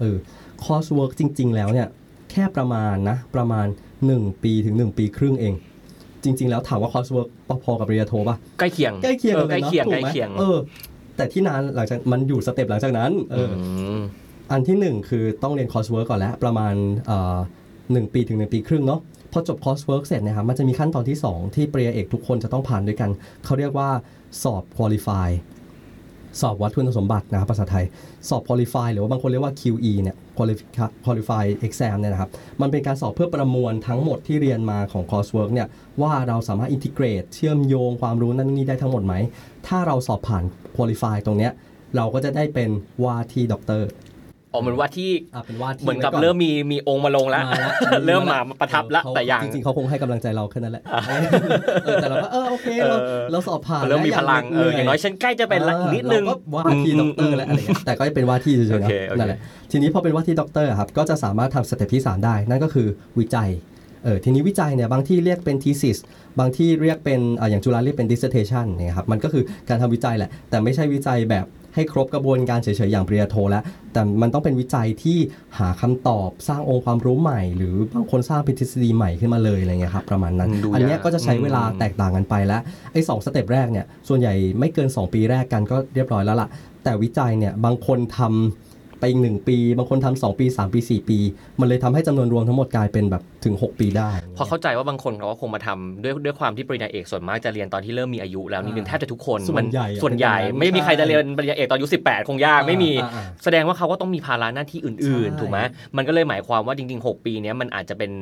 เออ coursework จริง ๆ แล้วเนี่ยแค่ประมาณนะประมาณ 1 ปีถึง 1 ปีครึ่งเอง จริง ๆ แล้วถามว่า coursework พอๆกับปริญญาโทป่ะ ใกล้เคียง ใกล้เคียงอกัอนเลใกล้ยเนาะเคียงถูใกกล้ไหมเคียงเออ แต่ที่นานหลังจากมันอยู่ step หลังจากนั้น เอออืมอันที่หนึ่งคือต้องเรียน coursework ก่อนแล้วประมาณเอ่อหนึ่งปีถึงหนึ่งปีครึ่งเนาะพอจบ coursework เสร็จนะครับมันจะมีขั้นตอนที่ 2 ที่ปริญญาเอกทุกคนจะต้องผ่านด้วยกัน เขาเรียกว่าสอบ qualify สอบวัดคุณสมบัตินะครับภาษาไทย สอบ qualify หรือว่าบางคนเรียกว่า QE เนี่ย qualify qualify exam เนี่ยนะครับ มันเป็นการสอบเพื่อประมวลทั้งหมดที่เรียนมาของ coursework เนี่ย ว่าเราสามารถ integrate เชื่อมโยงความรู้นั่นนี่ได้ทั้งหมดไหม ถ้าเราสอบผ่าน qualify ตรงเนี้ย เราก็จะได้เป็นว่าที่ด็อกเตอร์ อ๋อเหมือนว่าที่อะเป็นว่าที่เหมือนกับไว้เริ่มมีมีองค์มาลงแล้วมาแล้วเริ่มมาประทับแล้วเออแต่ยังจริงๆเขาคงให้กำลังใจเราแค่นั้นแหละเออแต่เราก็เออโอเคเราเออเราสอบผ่านเริ่มมีพลังเอออย่างน้อยฉันใกล้จะเป็นละอีกนิดนึงเราก็ว่าที่ด็อกเตอร์แล้วอะไรเงี้ยแต่ก็เป็นว่าที่เฉยๆโอเคเนาะโอเคนั่นแหละทีนี้พอเป็นว่าที่ด็อกเตอร์ครับก็จะสามารถทำ step ที่ 3 ได้ นั่นก็คือวิจัยเออทีนี้วิจัยเนี่ยบางที่เรียกเป็น thesis บางที่เรียกเป็นอ่าอย่างจุฬาเรียกเป็น dissertation เนี่ยครับมันก็คือการทำวิจัยแหละ แต่ไม่ใช่วิจัยแบบให้ครบกระบวนการเฉยๆอย่างปริญญาโทแล้ว แต่มันต้องเป็นวิจัยที่หาคำตอบสร้างองค์ความรู้ใหม่ หรือบางคนสร้างเป็นทฤษฎีใหม่ขึ้นมาเลยอะไรเงี้ยครับประมาณนั้นอืมดูอันเนี้ยยากก็จะใช้เวลาอืมแตกต่างกันไปแล้วไอ้สองสเต็ปแรกเนี่ยส่วนใหญ่ไม่เกิน 2 ปีแรกกันก็เรียบร้อยแล้วล่ะแต่วิจัยเนี่ยบางคนทำ ไปอีกหนึ่งปี บางคนทำสองปี 3 ปี 4 ปี มันเลยทำให้จำนวนรวมทั้งหมดกลายเป็นแบบถึง 6 ปีได้พอเข้าใจว่าบางคนเขาก็คงมาทำด้วยด้วยความที่ปริญญาเอกส่วนมากจะเรียนตอนที่เริ่มมีอายุแล้วนิดนึงอ่าแทบจะทุกคนส่วนใหญ่มัอะส่วนใหญ่เป็นอย่างนั้นไม่มีใครใช่จะเรียนปริญญาเอกตอนอายุ18 คงยากไม่มีอ่าอ่าแสดงว่าเขาก็ต้องมีภาระหน้าที่อื่นใช่ๆถูกไหมมันก็เลยหมายความว่าจริง ๆ 6 ปีเนี้ยมันอาจจะเป็น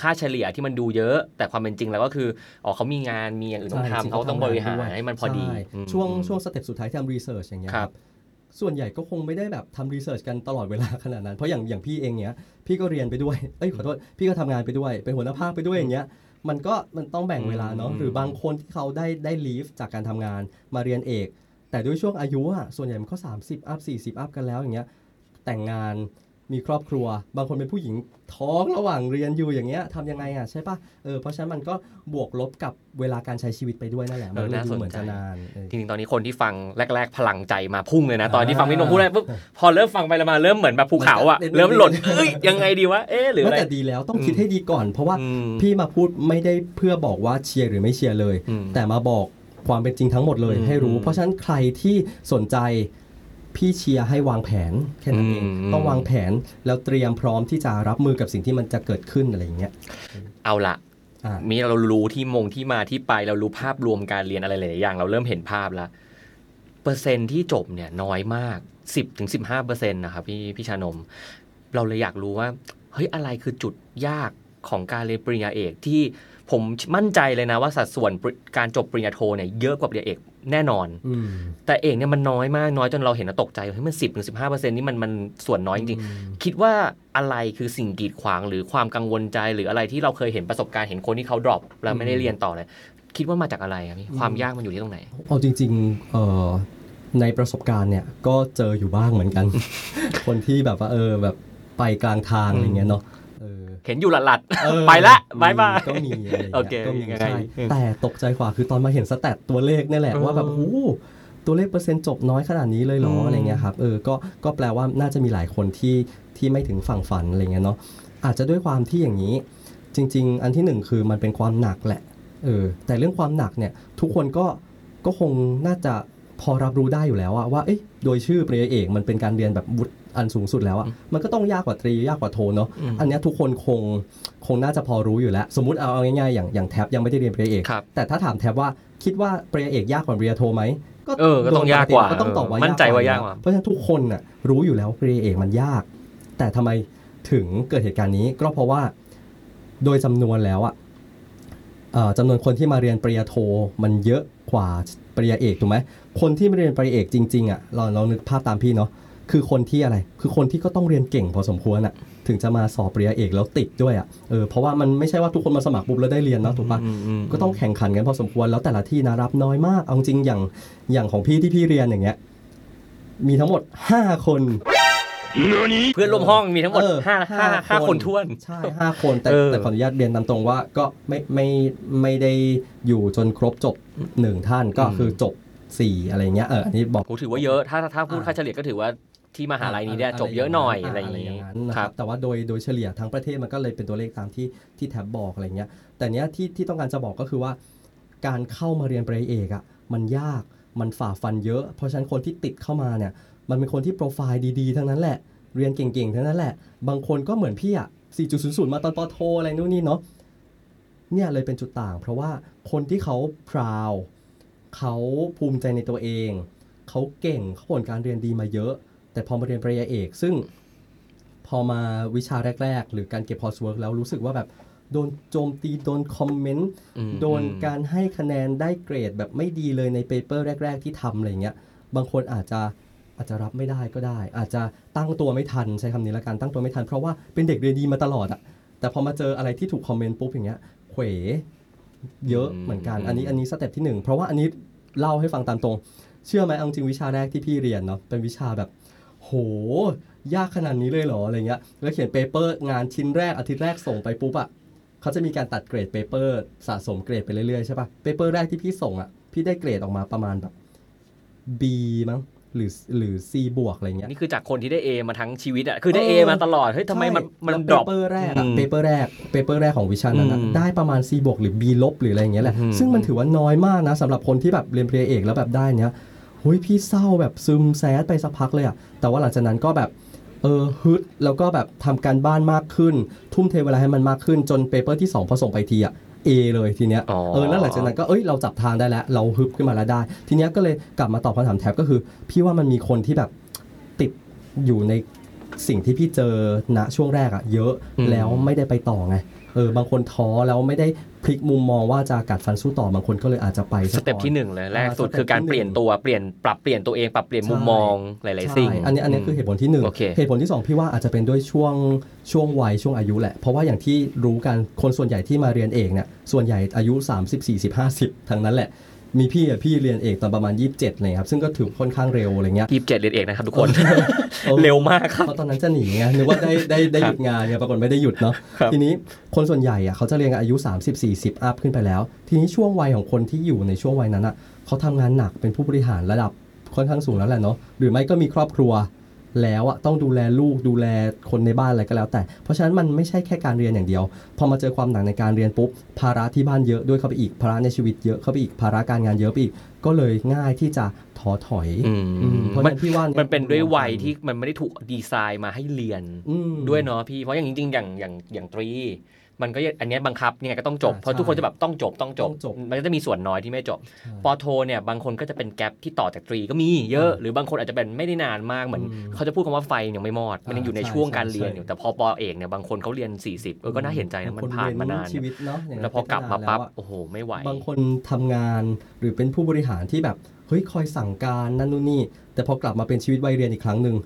ค่าเฉลี่ยที่มันดูเยอะ แต่ความเป็นจริงแล้วก็คืออ๋อเขามีงานมีอย่างอื่นต้องใช่จริทำงๆเขาต้องบริหารทำงานด้วยให้มันพอดีใช่อืมช่วงช่วงสเต็ปสุดท้ายที่ทำรีเสิร์ชอย่างเงี้ยครับ ส่วนใหญ่ก็คงไม่ได้แบบทำรีเสิร์ชกันตลอดเวลาขนาดนั้น เพราะอย่างอย่างพี่เองเนี้ย พี่ก็เรียนไปด้วย เอ้ยขอโทษ พี่ก็ทำงานไปด้วย เป็นหัวหน้าภาคไปด้วยอย่างเงี้ย มันก็มันต้องแบ่งเวลาเนาะอืมหรือบางคนที่เขาได้ได้ลีฟจากการทำงานมาเรียนเอก แต่ด้วยช่วงอายุอะส่วนใหญ่มันก็ 30 อัพ 40 อัพกันแล้วอย่างเงี้ย แต่งงาน มีครอบครัว บางคนเป็นผู้หญิงท้องระหว่างเรียนอยู่อย่างเงี้ยทำยังไงอะใช่ปะเออเพราะฉะนั้นมันก็บวกลบกับเวลาการใช้ชีวิตไปด้วยนั่นแหละ มันก็เลยดูเหมือนจะนานเออ จริงๆตอนนี้คนที่ฟังแรก ๆ พลังใจมาพุ่งเลยนะ ตอนที่ฟังพี่นงพูดอะไรปุ๊บพอเริ่มฟังไปแล้วมาเริ่มเหมือนแบบภูเขาอะมันก็เริ่มหล่นเอ้ยยังไงดีวะเอ๊ะหรือไม่อะไร แต่ดีแล้วต้องคิดให้ดีก่อน เพราะว่าอืมพี่มาพูดไม่ได้เพื่อบอกว่าเชียร์หรือไม่เชียร์เลย อืมแต่มาบอกความเป็นจริงทั้งหมดเลยอืมให้รู้ เพราะฉะนั้นใครที่สนใจ พี่เชียร์ให้วางแผนแค่นั้นเองอืมต้องวางแผนแล้วเตรียมพร้อมที่จะรับมือกับสิ่งที่มันจะเกิดขึ้นอะไรอย่างเงี้ยเอาละอ่ามีเรารู้ที่มงที่มาที่ไปเรารู้ภาพรวมการเรียนอะไรหลายๆอย่าง เราเริ่มเห็นภาพแล้วเปอร์เซ็นต์ที่จบเนี่ยน้อยมาก 10-15%ถึง15เปอร์เซ็นต์นะครับพี่พี่ชานม เราเลยอยากรู้ว่าเฮ้ยอะไรคือจุดยากของการเรียนปริญญาเอกที่ผมมั่นใจเลยนะว่าสัดส่วนปริการจบปริญญาโทเนี่ยเยอะกว่าปริญญาเอก แน่นอนอืมแต่เอกเนี่ยมันน้อยมากน้อยจนเราเห็นแล้วตกใจเฮ้ยมันสิบถึงสิบห้าเปอร์เซ็นต์นี่มันมันส่วนน้อยจริงอืมๆคิดว่าอะไรคือสิ่งกีดขวางหรือความกังวลใจหรืออะไรที่เราเคยเห็นประสบการณ์เห็นคนที่เขา drop แล้วไม่ได้เรียนต่อเลยคิดว่ามาจากอะไรครับพี่ความยากมันอยู่ที่ตรงไหนเอาจริงๆเอ่อในประสบการณ์เนี่ยก็เจออยู่บ้างเหมือนกัน คนที่แบบว่าเออแบบไปกลางทางอะไรเงี้ยเนาะ เออเห็นอยู่หลัดๆ เออไปละ bye bye ก็มีอะไรอย่างเงี้ย โอเคยก็มียังไงใช่อืมแต่ตกใจกว่าคือตอนมาเห็น stat ตัวเลขนี่แหละเออว่าแบบโอ้โหตัวเลขเปอร์เซ็นต์จบน้อยขนาดนี้เลยเหรออืมอะไรเงี้ยครับเออก็ก็แปลว่าน่าจะมีหลายคนที่ที่ไม่ถึงฝั่งฝันอะไรเงี้ยเนาะอาจจะด้วยความที่อย่างนี้ จริง ๆ อันที่หนึ่งคือมันเป็นความหนักแหละเออแต่เรื่องความหนักเนี่ยทุกคนก็ก็คงน่าจะพอรับรู้ได้อยู่แล้วอะว่าเอ้ยโดยชื่อปริญญาเอกมันเป็นการเรียนแบบวุฒิ อันสูงสุดแล้วอะมันก็ต้องยากกว่าตรียากกว่าโทเนาะอืมอันเนี้ยทุกคนคงคงน่าจะพอรู้อยู่แล้ว สมมติเอาเอาง่ายๆอย่างอย่างแท็บยังไม่ได้เรียนปริญญาเอกครับแต่ถ้าถามแท็บว่าคิดว่าปริญญาเอกยากกว่าปริญญาโทไหมเออก็ต้องยากกว่าก็ต้องตอบว่ามั่นใจว่ายากกว่าเพราะฉะนั้นทุกคนน่ะรู้อยู่แล้วว่าปริญญาเอกมันยาก แต่ทำไมถึงเกิดเหตุการณ์นี้ก็เพราะว่าโดยจำนวนแล้วอะเอ่อจำนวนคนที่มาเรียนปริญญาโทมันเยอะกว่าปริญญาเอกถูกไหมคนที่มาเรียนปริญญาเอกจริงๆอะเราเรานึกภาพตามพี่เนาะ คือคนที่อะไร คือคนที่ก็ต้องเรียนเก่งพอสมควรอะถึงจะมาสอบปริญญาเอกแล้วติดด้วยอะเออเพราะว่ามันไม่ใช่ว่าทุกคนมาสมัครปุ๊บแล้วได้เรียนเนาะถูกปะอืมอืมก็ต้องแข่งขันกันพอสมควรแล้วแต่ละที่นะรับน้อยมาก เอาจริงอย่างอย่างของพี่ที่พี่เรียนอย่างเงี้ยมีทั้งหมด 5 คนเพื่อนร่วมห้องมีทั้งหมดเออห้าห้าห้าคนท้วนใช่5คนแต่เออแต่ขออนุญาตเรียนตามตรงว่าก็ไม่ไม่ไม่ได้อยู่จนครบจบ1ท่านก็คือจบ4อะไรเงี้ยเอออันนี้บอกโหถือว่าเยอะถ้าถ้าพูดอ่าค่าเฉลี่ยก็ถือว่า ที่มหาลัยนี้เนี่ยจบเยอะหน่อยอะไรอย่างนี้นี้นะคครัรับบแต่ว่าโดยโดยเฉลี่ยทั้งประเทศมันก็เลยเป็นตัวเลขตามที่ที่แท็บบอกอะไรเงี้ยแต่เนี้ยที่ที่ต้องการจะบอกก็คือว่า การเข้ามาเรียนปริญญาเอกอะมันยากมันฝ่าฟันเยอะ เพราะฉะนั้นคนที่ติดเข้ามาเนี่ยมันเป็นคนที่โปรไฟล์ดีๆ ทั้งนั้นแหละ เรียนเก่งๆ ทั้งนั้นแหละ บางคนก็เหมือนพี่อะ4.00 มาตอนปอโทอะไรนู่นนี่เนาะ เนี่ยเลยเป็นจุดต่าง เพราะว่าคนที่เขาพราวเขาภูมิใจในตัวเอง เขาเก่งเขาผลการเรียนดีมาเยอะ แต่พอมาเรียนปริญญาเอก ซึ่งพอมาวิชาแรก ๆ หรือการเก็บ coursework แล้วรู้สึกว่าแบบโดนโจมตีโดน comment อืมโดนการให้คะแนนได้เกรดแบบไม่ดีเลยใน paper แรก ๆ ที่ทำอะไรเงี้ยบางคนอาจจะอาจจะรับไม่ได้ก็ได้ อาจจะตั้งตัวไม่ทันใช้คำนี้ละกันตั้งตัวไม่ทัน เพราะว่าเป็นเด็กเรียนดีมาตลอดอะแต่พอมาเจออะไรที่ถูก comment ปุ๊บอย่างเงี้ยเขวเยอะเหมือนกันอันนี้อันนี้ step ที่หนึ่งเพราะว่าอันนี้เล่าให้ฟังตามตรง เชื่อไหมเอาจริงวิชาแรกที่พี่เรียนเนาะเป็นวิชาแบบ โห ยากขนาดนี้เลยเหรออะไรเงี้ยแล้วเขียน paper งานชิ้นแรกอาทิตย์แรกส่งไปปุ๊บอะเขาจะมีการตัดเกรด paper สะสมเกรดไปเรื่อยๆใช่ปะ paper แรกที่พี่ส่งอะพี่ได้เกรดออกมาประมาณแบบ B มั้งหรือหรือ C บวกอะไรเงี้ยนี่คือจากคนที่ได้ A มาทั้งชีวิตอะคือได้ A เออมาตลอดเฮ้ยทำไมมันใช่มันแล้ว drop paper แรกอะอืม paper แรก paper แรกของวิชานั้นอะอืมได้ประมาณ C บวกหรือ B ลบหรืออะไรอย่างเงี้ยแหละอืมซึ่งมันถือว่าน้อยมากนะสำหรับคนที่แบบเรียนปริญญาเอกแล้วแบบได้เนี้ย หุยพี่เศร้าแบบซึมแซดไปสักพักเลยอะแต่ว่าหลังจากนั้นก็แบบเออฮึดแล้วก็แบบทำการบ้านมากขึ้น ทุ่มเทเวลาให้มันมากขึ้นจน paper ที่2พอส่งไปทีอะ A เลยทีเนี้ยอ๋อเออแล้วหลังจากนั้นก็เอ้ยเราจับทางได้แล้ว เราฮึบขึ้นมาแล้วได้ ทีเนี้ยก็เลยกลับมาตอบคำถามแท็บก็คือ พี่ว่ามันมีคนที่แบบติดอยู่ในสิ่งที่พี่เจอณช่วงแรกอะเยอะอืมแล้วไม่ได้ไปต่อไง เออบางคนท้อแล้วไม่ได้พลิกมุมมองว่าจะกัดฟันสู้ต่อบางคนก็เลยอาจจะไปซะก่อน step ที่หนึ่งเลยแรกสุดอ่าคือการสเต็ปที่เปลี่ยนหนึ่งตัวเปลี่ยนปรับเปลี่ยนตัวเองปรับเปลี่ยนมุมใช่มองหลายๆสิ่งใช่อันนี้อันนี้คือเหตุผลที่หนึ่งโอเคเหตุผลที่สองพี่ว่าอาจจะเป็นด้วยช่วงช่วงวัยช่วงอายุแหละ เพราะว่าอย่างที่รู้กันคนส่วนใหญ่ที่มาเรียนเอกเนี่ยส่วนใหญ่อายุ 30 40 50 ทั้งนั้นแหละ มีพี่อะพี่เรียนเอกตอนประมาณ 27เลยครับซึ่งก็ถือค่อนข้างเร็วอะไรเงี้ย ยี่สิบเจ็ดเรียนเอกนะครับทุกคนเออเร็วมากครับ เพราะตอนนั้นจะหนีไงนึกว่าได้ได้ได้หยุดงานไงปรากฏไม่ได้หยุดเนาะครับ ทีนี้คนส่วนใหญ่อะเขาจะเรียนกันอายุ 30 40 อัพขึ้นไปแล้ว ทีนี้ช่วงวัยของคนที่อยู่ในช่วงวัยนั้นอะเขาทำงานหนักเป็นผู้บริหารระดับค่อนข้างสูงแล้วแหละเนาะหรือไม่ก็มีครอบครัว แล้วอะต้องดูแลลูกดูแลคนในบ้านอะไรก็แล้วแต่ เพราะฉะนั้นมันไม่ใช่แค่การเรียนอย่างเดียว พอมาเจอความหนักในการเรียนปุ๊บภาระที่บ้านเยอะด้วยเข้าไปอีกภาระในชีวิตเยอะเข้าไปอีกภาระการงานเยอะไปอีกก็เลยง่ายที่จะท้อถอยอืมอืมเพราะฉะนั้นพี่ว่ามัมันเป็นด้วยวัยที่มันไม่ได้ถูกดีไซน์มาให้เรียนอืมด้วยเนาะพี่เพราะอย่างจริงๆอย่างอย่างอย่างตรี มันก็ยังอันเนี้ยบังคับยังไงก็ต้องจบอ่าเพราะทุกคนจะแบบต้องจบต้องจบต้องจบ มันก็จะมีส่วนน้อยที่ไม่จบปอโทเนี่ยบางคนก็จะเป็นแกลบที่ต่อจากตรีก็มีเยอะอ่าหรือบางคนอาจจะเป็นไม่ได้นานมากเหมือนอืมเขาจะพูดคำว่าไฟยังไม่มอด มันยังอยู่ในอ่าช่วงใช่การเรียนใช่อยู่แต่พอปอเอกเนี่ยบางคนเขาเรียน 40เออก็น่าเห็นใจนะมันผ่านมานานชีวิตเนาะย่างนั้นแล้วพอกลับมาปั๊บเป็นนนแล้วอะโอ้โหไม่ไหวบางคนทำงานหรือเป็นผู้บริหารที่แบบเฮ้ยคอยสั่งการนั่นนู่นนี่แต่พอกลับมาเป็นชีวิตวัยเรียนอีกครั้งหนึ่ง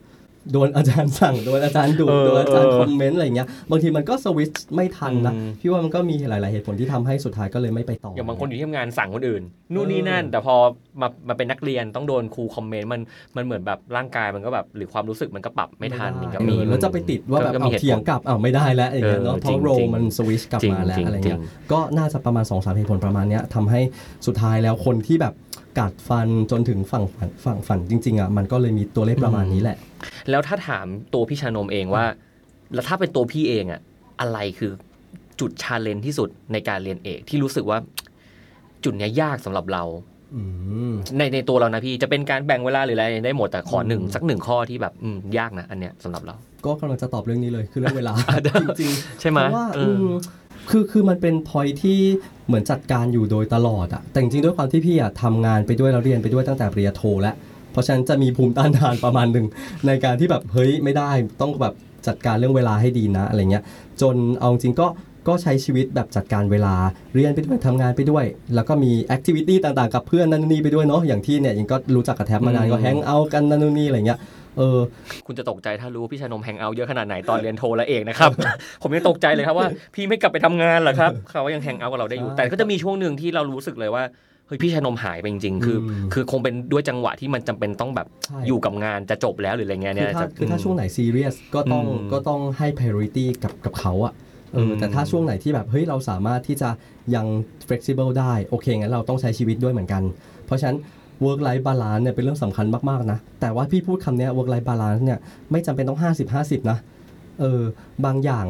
โดนอาจารย์สั่งโดนอาจารย์ดุเออโดนอาจารย์เออคอมเมนต์อะไรเงี้ยบางทีมันก็สวิตช์ไม่ทันนะอืมพี่ว่ามันก็มีหลาย ๆ เหตุผลที่ทำให้สุดท้ายก็เลยไม่ไปต่อออย่างบางคนอยู่ที่ทำงานสั่งคนอื่น นู่นนี่นั่น แต่พอมามาเป็นนักเรียนต้องโดนครูคอมเมนต์มันมันเหมือนแบบร่างกายมันก็แบบหรือความรู้สึกมันก็ปรับไม่ทันมันก็มีเออแล้วจะไปติดว่าแบบก็เอามีหตุผลเถียงกลับอ้าวไม่ได้แล้วอย่างเงี้ยเนาะเออเพราะโรจริงๆมันสวิตช์กลับมาแล้วจริงๆอะไรจริเงี้ยงก็น่าจะประมาณ2อสาเหตุผลประมาณเนี้ยทำให้สุดท้ายแล้วคนที่แบบ กัดฟันจนถึงฝั่งฝันฝั่งฝันจริงๆอะมันก็เลยมีตัวเลขประมาณนี้แหละ แล้วถ้าถามตัวพี่ชานมเองว่า แล้วถ้าเป็นตัวพี่เองอะอะไรคือจุดชาเลนจ์ที่สุดในการเรียนเอกที่รู้สึกว่า จุดเนี้ยยากสำหรับเราอืมในในตัวเรานะพี่จะเป็นการแบ่งเวลาหรืออะไรได้หมดแต่ขอหนึ่งอืมสักหนึ่งข้อที่แบบอืมยากนะอันเนี้ยสำหรับเรา ก็กำลังจะตอบเรื่องนี้เลยคือเรื่องเวลาจริงๆใช่ไหมเพราะว่าเออือม คือคือมันเป็นพอยที่เหมือนจัดการอยู่โดยตลอดอะแต่จริงๆด้วยความที่พี่อะทำงานไปด้วยแล้วเรียนไปด้วยตั้งแต่ปริญญาโทแล้วเพราะฉะนั้นจะมีภูมิต้านทานประมาณหนึ่งในการที่แบบเฮ้ยไม่ได้ต้องแบบจัดการเรื่องเวลาให้ดีนะอะไรเงี้ยจนเอาจริงก็ก็ใช้ชีวิตแบบจัดการเวลาเรียนไปด้วยทำงานไปด้วย แล้วก็มี activity ต่างๆ กับเพื่อนนั่นนนนี่ไปด้วยเนาะอย่างที่เนี่ยยังก็รู้จักกับแท็บมานานก็ hang out กันนั่นนู่นนี่อะไรเงี้ย เออ คุณจะตกใจถ้ารู้ว่าพี่ชานม hang out เยอะขนาดไหนตอนเรียนโทและเอกนะครับ ผมยังตกใจเลยครับว่าพี่ไม่กลับไปทำงานเหรอครับเขาว่ายังแฮงเอาท์กับเราได้อยู่ใช่แต่ก็จะมีช่วงหนึ่งที่เรารู้สึกเลยว่าเฮ้ยพี่ชานมหายไปจริงๆ คืออืมคือคงเป็นด้วยจังหวะที่มันจำเป็นต้องแบบใช่อยู่กับงานจะจบแล้วหรืออะไรเงี้ยคืเนี่อยถ้าจะคือถ้าช่วงไหนซีเรียสก็ต้องอืมก็ต้องให้ priority กับกับเขาอะเอออมแต่ถ้าช่วงไหนที่แบบเฮ้ยเราสามารถที่จะยัง flexible ได้ โอเคงั้นเราต้องใช้ชีวิตด้วยเหมือนกัน เพราะฉะนั้น work life balance เนี่ยเป็นเรื่องสำคัญมากๆนะแต่ว่าพี่พูดคำเนี้ย work life balance เนี่ยไม่จำเป็นต้อง 50 50 นะเออบางอย่าง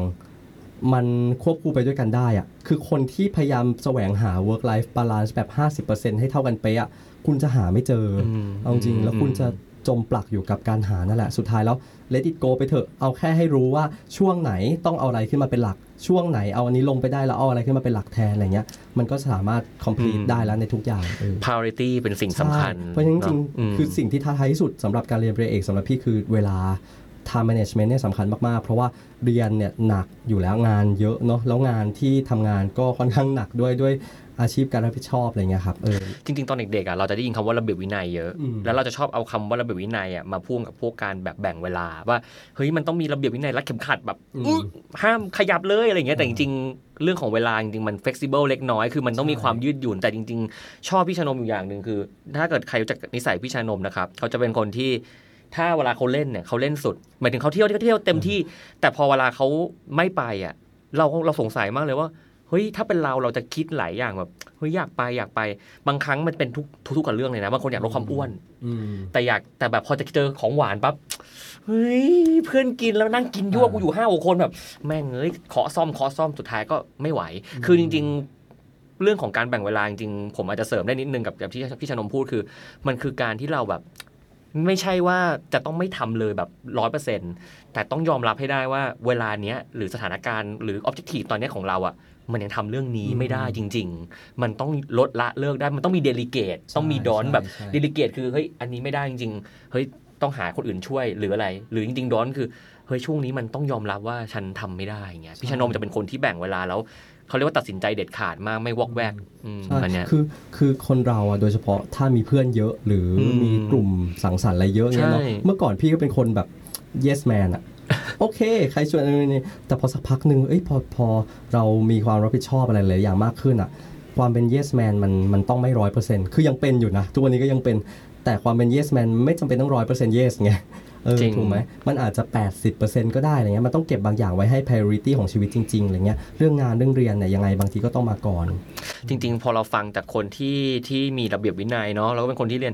มันควบคู่ไปด้วยกันได้อะคือคนที่พยายามแสวงหา work life balance แบบ 50%ให้เท่ากันเป๊ะอะคุณจะหาไม่เจออมเอาจริงแล้วคุณจะ จมปลักอยู่กับการหานั่นแหละ สุดท้ายแล้ว let it go ไปเถอะ เอาแค่ให้รู้ว่าช่วงไหนต้องเอาอะไรขึ้นมาเป็นหลัก ช่วงไหนเอาอันนี้ลงไปได้แล้วเอาอะไรขึ้นมาเป็นหลักแทนอะไรเงี้ย มันก็สามารถ complete อืมได้แล้วในทุกอย่างเออ priority เป็นสิ่งสำคัญใช่เพราะฉะนั้นจริงเนอะๆคือสิ่งที่ท้าทายที่สุดสำหรับการเรียนปริญญาเอกสำหรับพี่คือเวลา time management เนี่ยสำคัญมาก ๆ เพราะว่าเรียนเนี่ยหนักอยู่แล้วงานเยอะเนาะแล้วงานที่ทำงานก็ค่อนข้างหนักด้วยด้วย อาชีพการรับผิดชอบอะไรเงี้ยครับเออจริงๆ ตอนเด็กๆอะเราจะได้ยินคำว่าระเบียบวินัยเยอะอืมแล้วเราจะชอบเอาคำว่าระเบียบวินัยอะมาพ่วงกับพวกการแบบแบ่งเวลาว่าเฮ้ยมันต้องมีระเบียบวินัยรัดเข็มขัดแบบอืมอุ๊ยห้ามขยับเลยอะไรอย่างเงี้ยแต่จริงๆ เรื่องของเวลาจริงๆมัน flexible เล็กน้อยคือมันต้องมีใช่ความยืดหยุ่นแต่จริง ๆ ชอบพี่ชานมอยู่อย่างหนึ่งคือ ถ้าเกิดใครรู้จักนิสัยพี่ชานมนะครับเขาจะเป็นคนที่ถ้าเวลาเขาเล่นเนี่ยเขาเล่นสุดหมายถึงเขาเที่ยวเขาเที่ยวเต็มที่ แต่พอเวลาเขาไม่ไปอะเราเราสงสัยมากเลยว่า เฮ้ยถ้าเป็นเราเราจะคิดหลายอย่างแบบเฮ้ยอยากไปอยากไป บางครั้งมันเป็นทุกทุกๆกับเรื่องเลยนะบางคนอยากลดความอ้วนอืมแต่อยากแต่แบบพอจะเจอของหวานปั๊บเฮ้ยเพื่อนกินแล้วนั่งกินยั่วอ่ากูกูอยู่ห้าหกคนแบบ แม่งเอ้ยขอซ่อมขอซ่อมสุดท้ายก็ไม่ไหว คือจริง ๆ เรื่องของการแบ่งเวลาจริงๆผมอาจจะเสริมได้นิดนึงกับแบบที่พี่ชนมพูดคือ มันคือการที่เราแบบไม่ใช่ว่าจะต้องไม่ทำเลยแบบร้อยเปอร์เซ็นแต่ต้องยอมรับให้ได้ว่าเวลาเนี้ยหรือสถานการณ์หรือออบเจกตีตอนเนี้ยของเราอะ มันยังทำเรื่องนี้อืมไม่ได้จริง ๆ มันต้องลดละเลิกได้ มันต้องมีเดลิเกต ต้องมีดอนใช่แบบใช่เดลิเกตคือเฮ้ยอันนี้ไม่ได้จริงๆเฮ้ยต้องหาคนอื่นช่วยหรืออะไร หรือจริง ๆ ดอนคือเฮ้ยช่วงนี้มันต้องยอมรับว่าฉันทำไม่ได้อย่างเงี้ยพี่ชนมจะเป็นคนที่แบ่งเวลาแล้วเขาเรียกว่าตัดสินใจเด็ดขาดมากไม่วอกแวกอืมใช่อันเนี้ยคือคือคนเราอะโดยเฉพาะถ้ามีเพื่อนเยอะหรืออมมีกลุ่มสังสรรค์อะไรเยอะเงี้ยเนาะใช่เมื่อก่อนพี่ก็เป็นคนแบบ yes man อะ โอเค ใครชวนอะไรนี่แต่พอสักพักหนึ่งเอ้ยพอพอเรามีความรับผิดชอบอะไรหลายอย่างมากขึ้นอะความเป็น yes man มันมันต้องไม่ร้อยเปอร์เซ็นต์คือยังเป็นอยู่นะ ทุกวันนี้ก็ยังเป็นแต่ความเป็น yes man ไม่จำเป็นต้องร้อยเปอร์เซ็นต์ yes ไงเออจริงถูกไหมมันอาจจะ 80%ก็ได้อะไรเงี้ยมันต้องเก็บบางอย่างไว้ให้ priority ของชีวิตจริงๆอะไรเงี้ยเรื่องงานเรื่องเรียนเนี่ยยังไงบางทีก็ต้องมาก่อน จริง ๆ พอเราฟังจากคนที่ที่มีระเบียบวินัยเนาะแล้วก็เป็นคนที่เรียน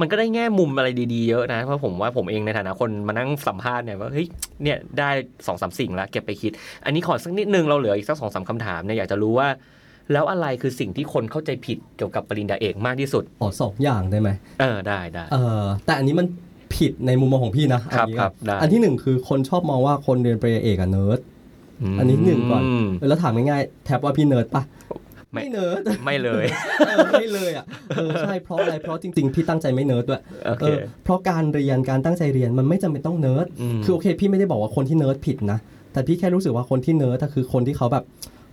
มันก็ได้แง่มุมอะไรดีๆเยอะนะ เพราะผมว่าผมเองในฐานะคนมานั่งสัมภาษณ์เนี่ยว่าเฮ้ยเนี่ยได้สองสามสิ่งแล้วเก็บไปคิด อันนี้ขอสักนิดนึงเราเหลืออีกสักสองสามคำถามเนี่ยอยากจะรู้ว่า แล้วอะไรคือสิ่งที่คนเข้าใจผิดเกี่ยวกับปริญญาเอกมากที่สุดอ๋อสองอย่างได้ไหมเออได้ได้เออแต่อันนี้มันผิดในมุมมองของพี่นะครับอันนี้ครับได้อันที่หนึ่งคือคนชอบมองว่าคนเรียนปริญญาเอกอะเนิร์ดอันนี้หนึ่งก่อนมแล้วถามง่ายๆแท็บว่าพี่เนิร์ดปะ ไม่ไม่เนิร์ดไม่เลยเออไม่เลยอะเออใช่เพราะอะไรเพราะจริง ๆ พี่ตั้งใจไม่เนิร์ดด้วยโอเอเคอเพราะการเรียนการตั้งใจเรียนมันไม่จำเป็นต้องเนิร์ดมคือโอเค พี่ไม่ได้บอกว่าคนที่เนิร์ดผิดนะแต่พี่แค่รู้สึกว่าคนที่เนิร์ดอะคือคนที่เขาแบบ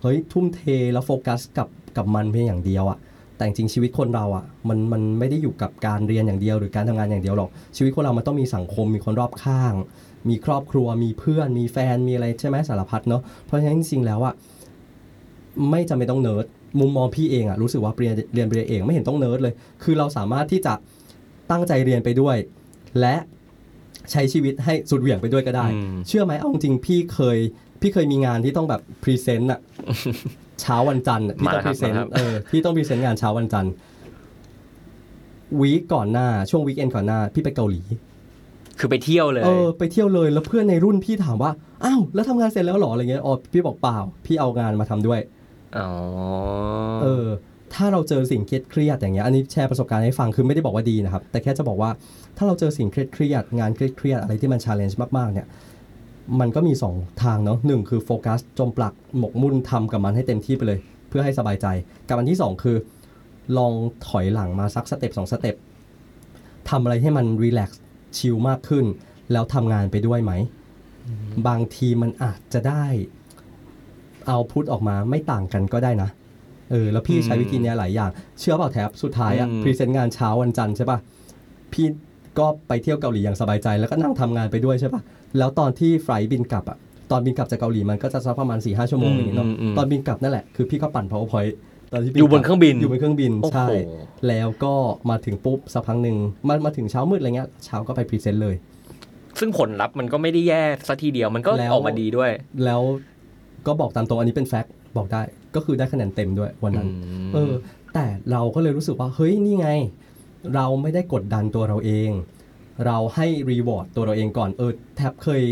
เฮ้ยทุ่มเทแล้วโฟกัสกับกับมันเพียงอย่างเดียวอะแต่จริงๆชีวิตคนเราอะมันมันไม่ได้อยู่กับการเรียนอย่างเดียว หรือการทำงานอย่างเดียวหรอกชีวิตคนเรามันต้องมีสังคมมีคนรอบข้าง มีครอบครัวมีเพื่อน มีแฟนมีอะไรใช่ไหมสารพัดเนาะเพราะฉะนั้นจริงๆแล้วอะไม่จำเป็นต้องเนิร์ด มุมมองพี่เองอะรู้สึกว่าเรียนเรียนปริญญาเอกไม่เห็นต้องเนิร์ดเลย คือเราสามารถที่จะตั้งใจเรียนไปด้วย และใช้ชีวิตให้สุดเหวี่ยงไปด้วยก็ได้ อืม เชื่อไหมเอาจริงๆพี่เคย พี่เคยมีงานที่ต้องแบบ present อะเช้าวันจันทร์อะที่ต้องมาพครับเออที่ต้อง present งานเช้าวันจันทร์ week ก่อนหน้าช่วง weekend ก่อนหน้า พี่ไปเกาหลี คือไปเที่ยวเลย เออไปเที่ยวเลยแล้วเพื่อนในรุ่นพี่ถามว่าอ้าวแล้วทำงานเสร็จแล้วเหรออะไรเงี้ยอ๋อพี่บอกเปล่า พี่เอางานมาทำด้วย อ๋อเออ ถ้าเราเจอสิ่งเครียดเครียดๆอย่างเงี้ยอันนี้แชร์ประสบการณ์ให้ฟังคือไม่ได้บอกว่าดีนะครับ แต่แค่จะบอกว่าถ้าเราเจอสิ่งเครียดเครียดๆงานเครียดเครียดๆอะไรที่มัน challenge มากๆเนี่ยมันก็มี 2 ทางเนาะหนึ่งคือโฟกัสจมปลักหมกมุ่นทำกับมันให้เต็มที่ไปเลย เพื่อให้สบายใจ กับอันที่ 2 คือ ลองถอยหลังมาสัก step สอง step ทำอะไรให้มัน relax ชิลมากขึ้น แล้วทำงานไปด้วยไหม บางทีมันอาจจะได้ output ออกมาไม่ต่างกันก็ได้นะเออแล้วพี่ใช้วิธีเนี้ยหลายอย่าง เชื่อเปล่าแท็บสุดท้ายอะอืม present งานเช้าวันจันทร์ใช่ปะพี่ก็ไปเที่ยวเกาหลีอย่างสบายใจ แล้วก็นั่งทำงานไปด้วยใช่ปะแล้วตอนที่ flight บินกลับอะตอนบินกลับจากเกาหลีมันก็จะสักประมาณ4 ห้าชั่วโมงอย่างนี้เนาะอืมอืมตอนบินกลับนั่นแหละคือพี่ก็ปั่น powerpoint ตอนที่อยู่บนเครื่องบินอยู่บนเครื่องบินโอ้โหใช่แล้วก็มาถึงปุ๊บสักพักหนึ่งมามาถึงเช้ามืดอะไรเงี้ยเช้าก็ไป present เลย ซึ่งผลลัพธ์มันก็ไม่ได้แย่สักทีเดียวมันก็แล้วออกมาดีด้วย แล้ว ก็บอกตามตรงอันนี้เป็นแฟกต์บอกได้ ก็คือได้คะแนนเต็มด้วยวันนั้นมเออแต่เราก็เลยรู้สึกว่า เฮ้ย นี่ไง เราไม่ได้กดดันตัวเราเอง เราให้รีวอร์ดตัวเราเองก่อนเออแทบเคย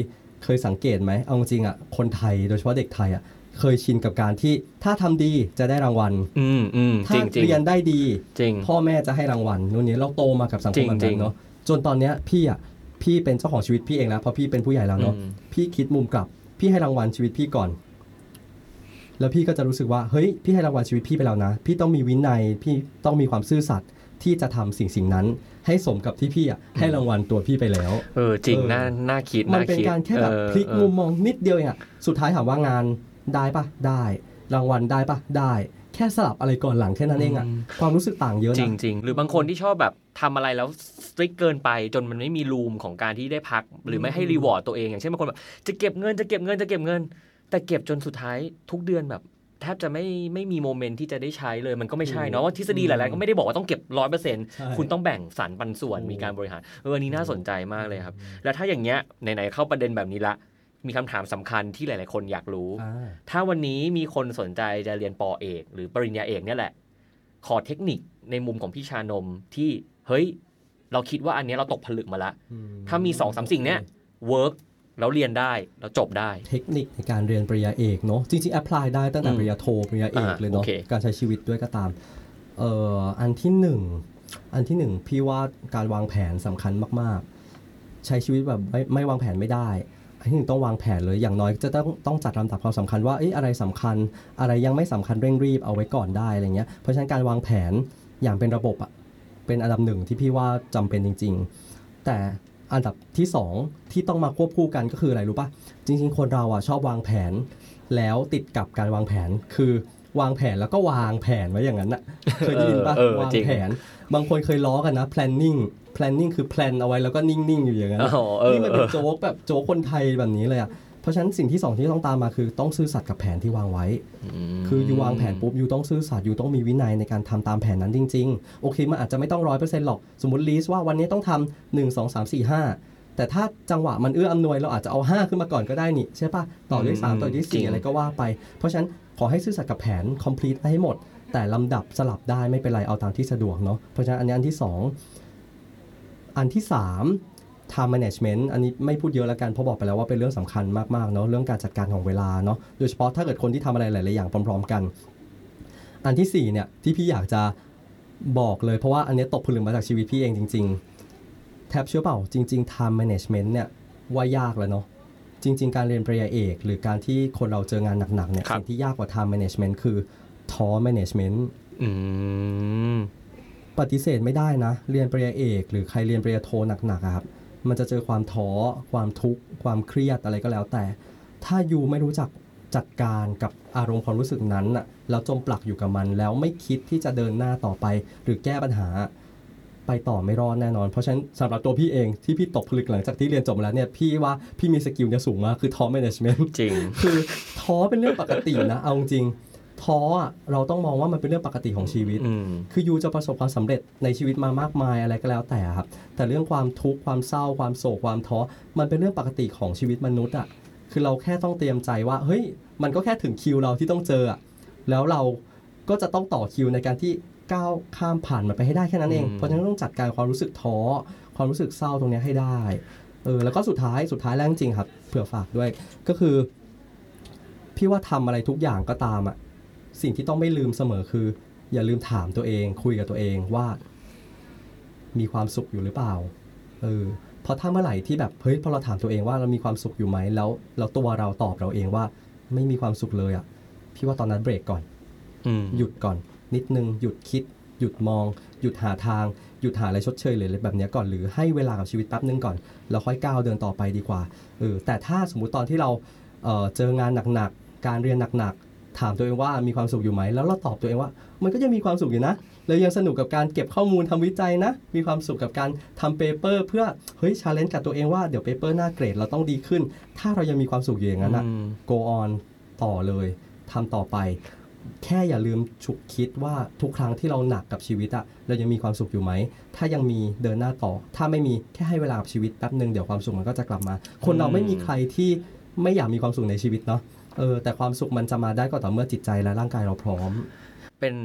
เคยสังเกตไหมเอาจริงๆอะคนไทยโดยเฉพาะเด็กไทยอะเคยชินกับการที่ถ้าทำดีจะได้รางวัลอืมอืมถ้าจริงจริงเรียนได้ดีจริงพ่อแม่จะให้รางวัลนู่นนี่เราโตมากับสังคมแบบจรินั้งนๆเนาะจนตอนเนี้ยพี่อะพี่เป็นเจ้าของชีวิตพี่เองแล้วเพราะพี่เป็นผู้ใหญ่แล้วเนาะอืมพี่คิดมุมกลับ พี่ให้รางวัลชีวิตพี่ก่อน แล้วพี่ก็จะรู้สึกว่าเฮ้ยพี่ให้รางวัลชีวิตพี่ไปแล้วนะ พี่ต้องมีวินัยพี่ต้องมีความซื่อสัตย์ที่จะทำสิ่งสิ่งนั้น ให้สมกับที่พี่อะให้รางวัลตัวพี่ไปแล้ว เออจริงเออน่าน่าคิดมันน่าเป็นคิดการแค่แบบเออพลิกเออมุมมองนิดเดียวเองอะสุดท้ายถามว่างานได้ปะได้ รางวัลได้ปะได้แค่สลับอะไรก่อนหลังแค่นั้นเองอะความรู้สึกต่างเยอะจรินะงจริงหรือบางคนที่ชอบแบบทำอะไรแล้วสตริกเกินไป จนมันไม่มีรูมของการที่ได้พัก หรือไม่ให้ reward ตัวเองอย่างเช่นบางคนแบบจะเก็บเงินจะเก็บเงินจะเก็บเงิน แต่เก็บจนสุดท้ายทุกเดือนแบบ แทบจะไม่ไม่มี moment ที่จะได้ใช้เลยมันก็ไม่ใช่เนาะว่าทฤษฎีหลายๆก็ไม่ได้บอกว่าต้องเก็บร้อยเปอร์เซ็นต์ใช่คุณต้องแบ่งสรรปันส่วนถูกมีการบริหารเอออันนี้น่าสนใจมากเลยครับ แล้วถ้าอย่างเงี้ยไหนๆเข้าประเด็นแบบนี้ละมีคำถามสำคัญที่หลาย ๆ คนอยากรู้อ่าถ้าวันนี้มีคนสนใจจะเรียนปอเอก หรือปริญญาเอกเนี่ยแหละ ขอเทคนิคในมุมของพี่ชานมที่เฮ้ย เราคิดว่าอันเนี้ยเราตกผลึกมาละ ถ้ามีสองสามสิ่งเนี้ย work แล้วเรียนได้แล้วจบได้ เทคนิคในการเรียนปริญญาเอกเนาะจริงๆ apply ได้ตั้งแต่อืมปริญญาโทปริญญาเอกอ่าเลยเนาะโอเคการใช้ชีวิตด้วยก็ตามเอ่ออันที่หนึ่งอันที่หนึ่งพี่ว่าการวางแผนสำคัญมากๆ ใช้ชีวิตแบบไม่ไม่วางแผนไม่ได้อันที่หนึ่งต้องวางแผนเลยอย่างน้อยจะต้องต้องจัดลำดับความสำคัญว่าเอ๊ะอะไรสำคัญ อะไรยังไม่สำคัญเร่งรีบเอาไว้ก่อนได้อะไรเงี้ยเพราะฉะนั้นการวางแผนอย่างเป็นระบบอะเป็นอันดับหนึ่งที่พี่ว่าจำเป็นจริง ๆ แต่ อันดับที่สองที่ต้องมาควบคู่กันก็คืออะไรรู้ปะจริง ๆ คนเราอะชอบวางแผน แล้วติดกับการวางแผนคือวางแผนแล้วก็วางแผนไว้อย่างนั้นอะเคยได้ยินปะเออเออวางจริงแผน บางคนเคยล้อกันนะ planning planning คือ plan เอาไว้แล้วก็นิ่ง ๆ อยู่อย่างนั้นอะอ๋อเออนี่มันเอเป็นอโจ๊กแบบโจ๊กคนไทยแบบนี้เลยอะ เพราะฉะนั้นสิ่งที่สองที่ต้องตามมาคือต้องซื่อสัตย์กับแผนที่วางไว้ คืออยู่วางแผนปุ๊บอยู่ต้องซื่อสัตย์อยู่ต้องมีวินัยในการทำตามแผนนั้นจริง ๆ โอเคมันอาจจะไม่ต้องร้อยเปอร์เซ็นต์หรอก สมมติลีสว่าวันนี้ต้องทำหนึ่งสองสามสี่ห้าแต่ถ้าจังหวะมันเอื้ออำนวยเราอาจจะเอา 5 ขึ้นมาก่อนก็ได้นี่ใช่ปะต่อด้วยอืม3ต่อด้วยจริง4อะไรก็ว่าไป เพราะฉะนั้นขอให้ซื่อสัตย์กับแผน complete ให้หมด แต่ลำดับสลับได้ไม่เป็นไรเอาตามที่สะดวกเนาะเพราะฉะนั้นอันนี้อันที่สองอันที่สาม time management อันนี้ไม่พูดเยอะแล้วกันเพราะบอกไปแล้วว่าเป็นเรื่องสำคัญมากๆเนาะเรื่องการจัดการของเวลาเนาะโดยเฉพาะถ้าเกิดคนที่ทำอะไรหลายๆอย่างพร้อม ๆ กัน อันที่สี่เนี่ยที่พี่อยากจะบอกเลยเพราะว่าอันนี้ตกผลึกมาจากชีวิตพี่เองจริง ๆ แทบเชื่อเปล่าจริง ๆ time management เนี่ยว่ายากแล้วเนาะจริง ๆ การเรียนปริญญาเอก หรือการที่คนเราเจองานหนักๆเนี่ยครับสิ่งที่ยากกว่า time management คือ ท้อ management อืมปฏิเสธไม่ได้นะ เรียนปริญญาเอก หรือใครเรียนปริญญาโทหนักๆอะครับ มันจะเจอความท้อความทุกข์ความเครียดอะไรก็แล้วแต่ ถ้า you ไม่รู้จักจัดการกับอารมณ์ความรู้สึกนั้นน่ะแล้วจมปลักอยู่กับมันแล้วไม่คิดที่จะเดินหน้าต่อไป หรือแก้ปัญหาไปต่อไม่รอดแน่นอน เพราะฉะนั้นสำหรับตัวพี่เองที่พี่ตกผลึกหลังจากที่เรียนจบมาแล้วเนี่ยพี่ว่าพี่มี skill เนี่ยสูงมากคือท้อ management จริง คือท้อเป็นเรื่องปกตินะเอาจริงๆ ท้ออะเราต้องมองว่ามันเป็นเรื่องปกติของชีวิต อืม คือยูจะประสบความสำเร็จในชีวิตมามากมายอะไรก็แล้วแต่ครับ แต่เรื่องความทุกข์ความเศร้าความโศกความท้อมันเป็นเรื่องปกติของชีวิตมนุษย์อะคือเราแค่ต้องเตรียมใจว่า เฮ้ย มันก็แค่ถึงคิวเราที่ต้องเจออะแล้วเราก็จะต้องต่อคิวในการที่ก้าวข้ามผ่านมันไปให้ได้แค่นั้นเอง อืม เพราะฉะนั้นต้องจัดการความรู้สึกท้อความรู้สึกเศร้าตรงเนี้ยให้ได้เออแล้วก็สุดท้ายสุดท้ายแล้วจริงๆครับเผื่อฝากด้วยก็คือ พี่ว่าทำอะไรทุกอย่างก็ตามอะ สิ่งที่ต้องไม่ลืมเสมอคือ อย่าลืมถามตัวเอง คุยกับตัวเองว่า มีความสุขอยู่หรือเปล่าเออเพราะถ้าเมื่อไหร่ที่แบบเฮ้ยพอเราถามตัวเองว่าเรามีความสุขอยู่ไหมแล้วแล้วตัวเราตอบเราเองว่า ไม่มีความสุขเลยอะพี่ว่าตอนนั้นเบรกก่อนอืมหยุดก่อน นิดนึงหยุดคิด หยุดมอง หยุดหาทาง หยุดหาอะไรชดเชยหรืออะไรแบบเนี้ยก่อนหรือให้เวลากับชีวิตแป๊บนึงก่อนแล้วค่อยก้าวเดินต่อไปดีกว่าเออแต่ถ้าสมมุติตอนที่เราเอ่อเจองานหนักๆการเรียนหนักๆ ถามตัวเองว่ามีความสุขอยู่ไหม แล้วเราตอบตัวเองว่า มันก็ยังมีความสุขอยู่นะเรายังสนุกกับการเก็บข้อมูลทำวิจัยนะ มีความสุขกับการทำ paper เพื่อเฮ้ย challenge กับตัวเองว่าเดี๋ยว paper หน้าเกรดเราต้องดีขึ้น ถ้าเรายังมีความสุขอยู่อย่างนั้นอะ go on ต่อเลยทำต่อไป แค่อย่าลืมฉุกคิดว่าทุกครั้งที่เราหนักกับชีวิตอะเรายังมีความสุขอยู่ไหม ถ้ายังมีเดินหน้าต่อ ถ้าไม่มีแค่ให้เวลากับชีวิตแป๊บหนึ่งเดี๋ยวความสุขมันก็จะกลับมา คนเราไม่มีใครที่ไม่อยากมีความสุขในชีวิตเนาะ เออแต่ความสุขมันจะมาได้ก็ต่อเมื่อจิตใจและร่างกายเราพร้อม เป็น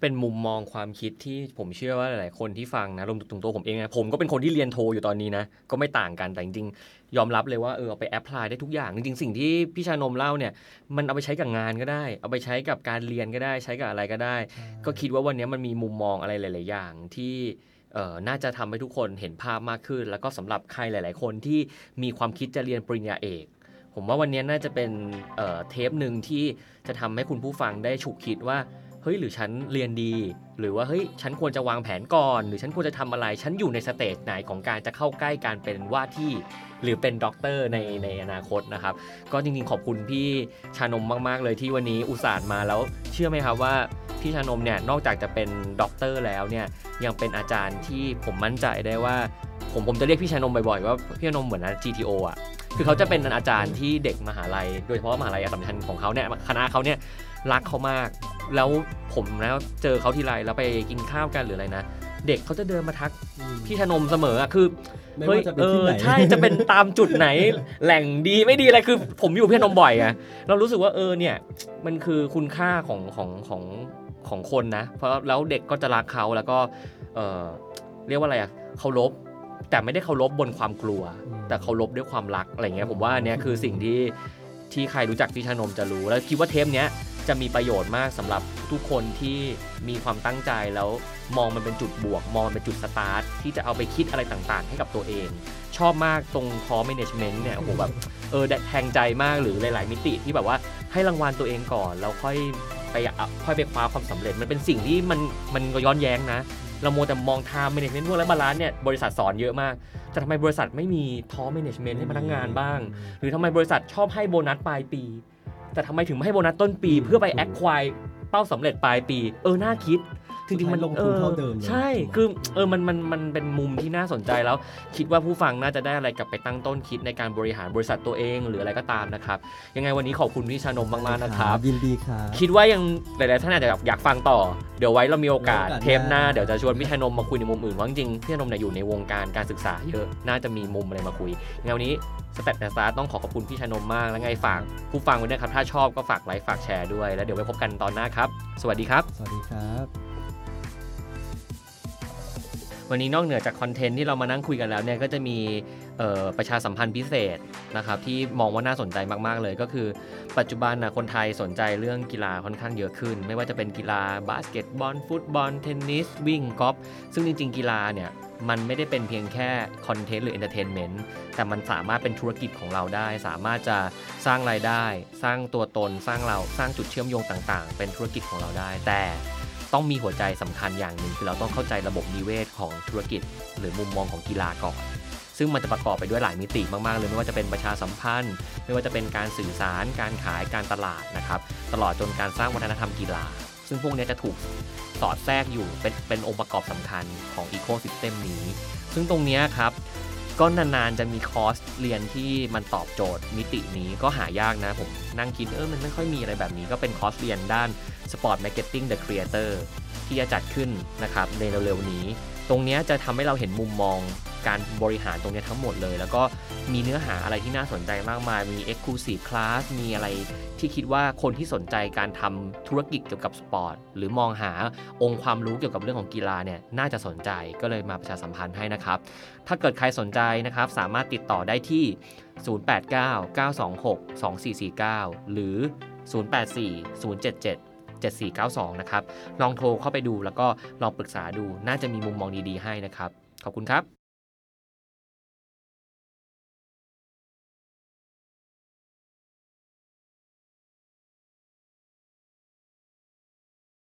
เป็นมุมมองความคิดที่ผมเชื่อว่าหลายๆคนที่ฟังนะรวมถึงตัวผมเองนะผมก็เป็นคนที่เรียนโทอยู่ตอนนี้นะ ก็ไม่ต่างกันแต่จริงๆ ยอมรับเลยว่าเออเอาไปแอพพลายได้ทุกอย่าง จริงๆ สิ่งที่พี่ชานมเล่าเนี่ย มันเอาไปใช้กับงานก็ได้ เอาไปใช้กับการเรียนก็ได้ ใช้กับอะไรก็ได้ ก็คิดว่าวันนี้มันมีมุมมองอะไรหลาย ๆ อย่างที่เอ่อน่าจะทำให้ทุกคนเห็นภาพมากขึ้น แล้วก็สำหรับใครหลาย ๆ คนที่มีความคิดจะเรียนปริญญาเอก ผมว่าวันนี้น่าจะเป็นเทปหนึ่งที่จะทำให้คุณผู้ฟังได้ฉุกคิดว่าเฮ้ยหรือฉันเรียนดี หรือว่าเฮ้ยฉันควรจะวางแผนก่อน หรือฉันควรจะทำอะไร ฉันอยู่ใน stage ไหนของการจะเข้าใกล้การเป็นว่าที่หรือเป็นด็อกเตอร์ในในอนาคตนะครับ ก็จริงๆขอบคุณพี่ชานมมาก ๆ เลยที่วันนี้อุตส่าห์มาแล้ว เชื่อไหมครับว่าพี่ชานมเนี่ยนอกจากจะเป็นด็อกเตอร์แล้วเนี่ยยังเป็นอาจารย์ที่ผมมั่นใจได้ว่า ผมผมจะเรียกพี่ชานมบ่อยๆว่าพี่ชานมเหมือน GTO อะ คือเขาจะเป็นอาจารย์ที่เด็กมหาลัย โดยเฉพาะมหาลัยอัสสัมชัญของเขาเนี่ยคณะเขาเนี่ยรักเขามาก แล้วผมนะเจอเขาทีไรแล้วไปกินข้าวกันหรืออะไรนะเด็กเขาจะเดินมาทักพี่ชานมเสมออะคือไม่เฮ้ยว่าจะเป็นที่ไหนออใช่จะเป็นตามจุดไหน แหล่งดีไม่ดีอะไรคือ ผมอยู่กับพี่ชานมบ่อยอะเรารู้สึกว่าเออเนี่ยมันคือคุณค่าของของของของคนนะ เพราะแล้วเด็กก็จะรักเขาแล้วก็เออเรียกว่าอะไรอะเคารพ แต่ไม่ได้เคารพบนความกลัวอืมแต่เคารพด้วยความรักอะไรเงี้ยผมว่าอันเนี้ยคือสิ่งที่ที่ใครรู้จักพี่ชานมจะรู้ แล้วคิดว่าเทปเนี้ยจะมีประโยชน์มากสำหรับทุกคนที่มีความตั้งใจแล้วมองมันเป็นจุดบวก มองมันเป็นจุดสตาร์ทที่จะเอาไปคิดอะไรต่างๆ ให้กับตัวเอง ชอบมากตรงคอ management เนี่ยโอ้โหแบบเออแทงใจมากหรือหลาย ๆ มิติที่แบบว่าให้รางวัลตัวเองก่อนแล้วค่อยไปอะค่อยไปคว้าความสำเร็จมันเป็นสิ่งที่มันมันก็ย้อนแย้งนะ เรามัวแต่มอง time management work-life balance เนี่ยบริษัทสอนเยอะมาก แต่ทำไมบริษัทไม่มีท้อ management ให้พนักงานบ้าง หรือทำไมบริษัทชอบให้โบนัสปลายปี แต่ทำไมถึงไม่ให้โบนัสต้นปี เพื่อไป acquire เป้าสำเร็จปลายปี เออน่าคิด จริงๆมันสุดท้ายลงทุนเท่าเดิมเลยใช่ คือเออมันมันมันเป็นมุมที่น่าสนใจแล้ว คิดว่าผู้ฟังน่าจะได้อะไรกลับไปตั้งต้นคิดในการบริหารบริษัทตัวเองหรืออะไรก็ตามนะครับ ยังไงวันนี้ขอบคุณพี่ชานมมากๆนะครับยินดีครับคิดว่ายังหลายๆท่านอาจจะอยากฟังต่อ เดี๋ยวไว้เรามีโอกาสมีโอกาสเทปหน้าหน้าเดี๋ยวจะชวนพี่ชานมมาคุยในมุมอื่นเพราะจริงๆพี่ชานมเนี่ยอยู่ในวงการการศึกษาเยอะน่าจะมีมุมอะไรมาคุยงั้นวันนี้สเตตแซาต้องขอขอบคุณพี่ชานมมากแล้วไงฝากผู้ฟังไว้ด้วยครับ ถ้าชอบก็ฝากไลค์ฝากแชร์ด้วย แล้วเดี๋ยวไว้พบกันตอนหน้าครับ สวัสดีครับ สวัสดีครับ วันนี้นอกเหนือจาก content ที่เรามานั่งคุยกันแล้วเนี่ยก็จะมีประชาสัมพันธ์พิเศษนะครับที่มองว่าน่าสนใจมากๆเลย ก็คือปัจจุบันนะคนไทยสนใจเรื่องกีฬาค่อนข้างเยอะขึ้น ไม่ว่าจะเป็นกีฬาบาสเกตบอลฟุตบอลเทนนิสวิ่งกอล์ฟซึ่งจริง ๆ กีฬาเนี่ยมันไม่ได้เป็นเพียงแค่ content หรือ entertainment แต่มันสามารถเป็นธุรกิจของเราได้ สามารถจะสร้างรายได้ สร้างตัวตน สร้างเรา สร้างจุดเชื่อมโยงต่างๆ เป็นธุรกิจของเราได้ แต่ ต้องมีหัวใจสำคัญอย่างหนึ่งคือเราต้องเข้าใจระบบนิเวศของธุรกิจ หรือมุมมองของกีฬาก่อน ซึ่งมันจะประกอบไปด้วยหลายมิติมากๆเลยไม่ว่าจะเป็นประชาสัมพันธ์ ไม่ว่าจะเป็นการสื่อสาร การขายการตลาดนะครับตลอดจนการสร้างวัฒนธรรมกีฬา ซึ่งพวกนี้จะถูกสอดแทรกอยู่เป็นเป็นองค์ประกอบสำคัญของอีโค y ิสเต็มนี้ ซึ่งตรงนี้ครับ ก็นานๆจะมีคอร์สเรียนที่มันตอบโจทย์มิตินี้ก็หายากนะ ผมนั่งคิดเออมันไม่ค่อยมีอะไรแบบนี้ก็เป็นคอร์สเรียนด้าน Sport Marketing the Creator ที่จะจัดขึ้นนะครับในเร็วๆนี้ ตรงนี้จะทำให้เราเห็นมุมมอง การบริหารตรงนี้ทั้งหมดเลย แล้วก็มีเนื้อหาอะไรที่น่าสนใจมากมาย มี Exclusive Class มีอะไรที่คิดว่าคนที่สนใจการทำธุรกิจเกี่ยวกับสปอร์ต หรือมองหาองค์ความรู้เกี่ยวกับเรื่องของกีฬาเนี่ยน่าจะสนใจก็เลยมาประชาสัมพันธ์ให้นะครับ ถ้าเกิดใครสนใจนะครับสามารถติดต่อได้ที่ 089-926-2449 หรือ 084-077-7492 นะครับ ลองโทรเข้าไปดูแล้วก็ลองปรึกษาดู น่าจะมีมุมมองดี ๆ ให้นะครับ ขอบคุณครับ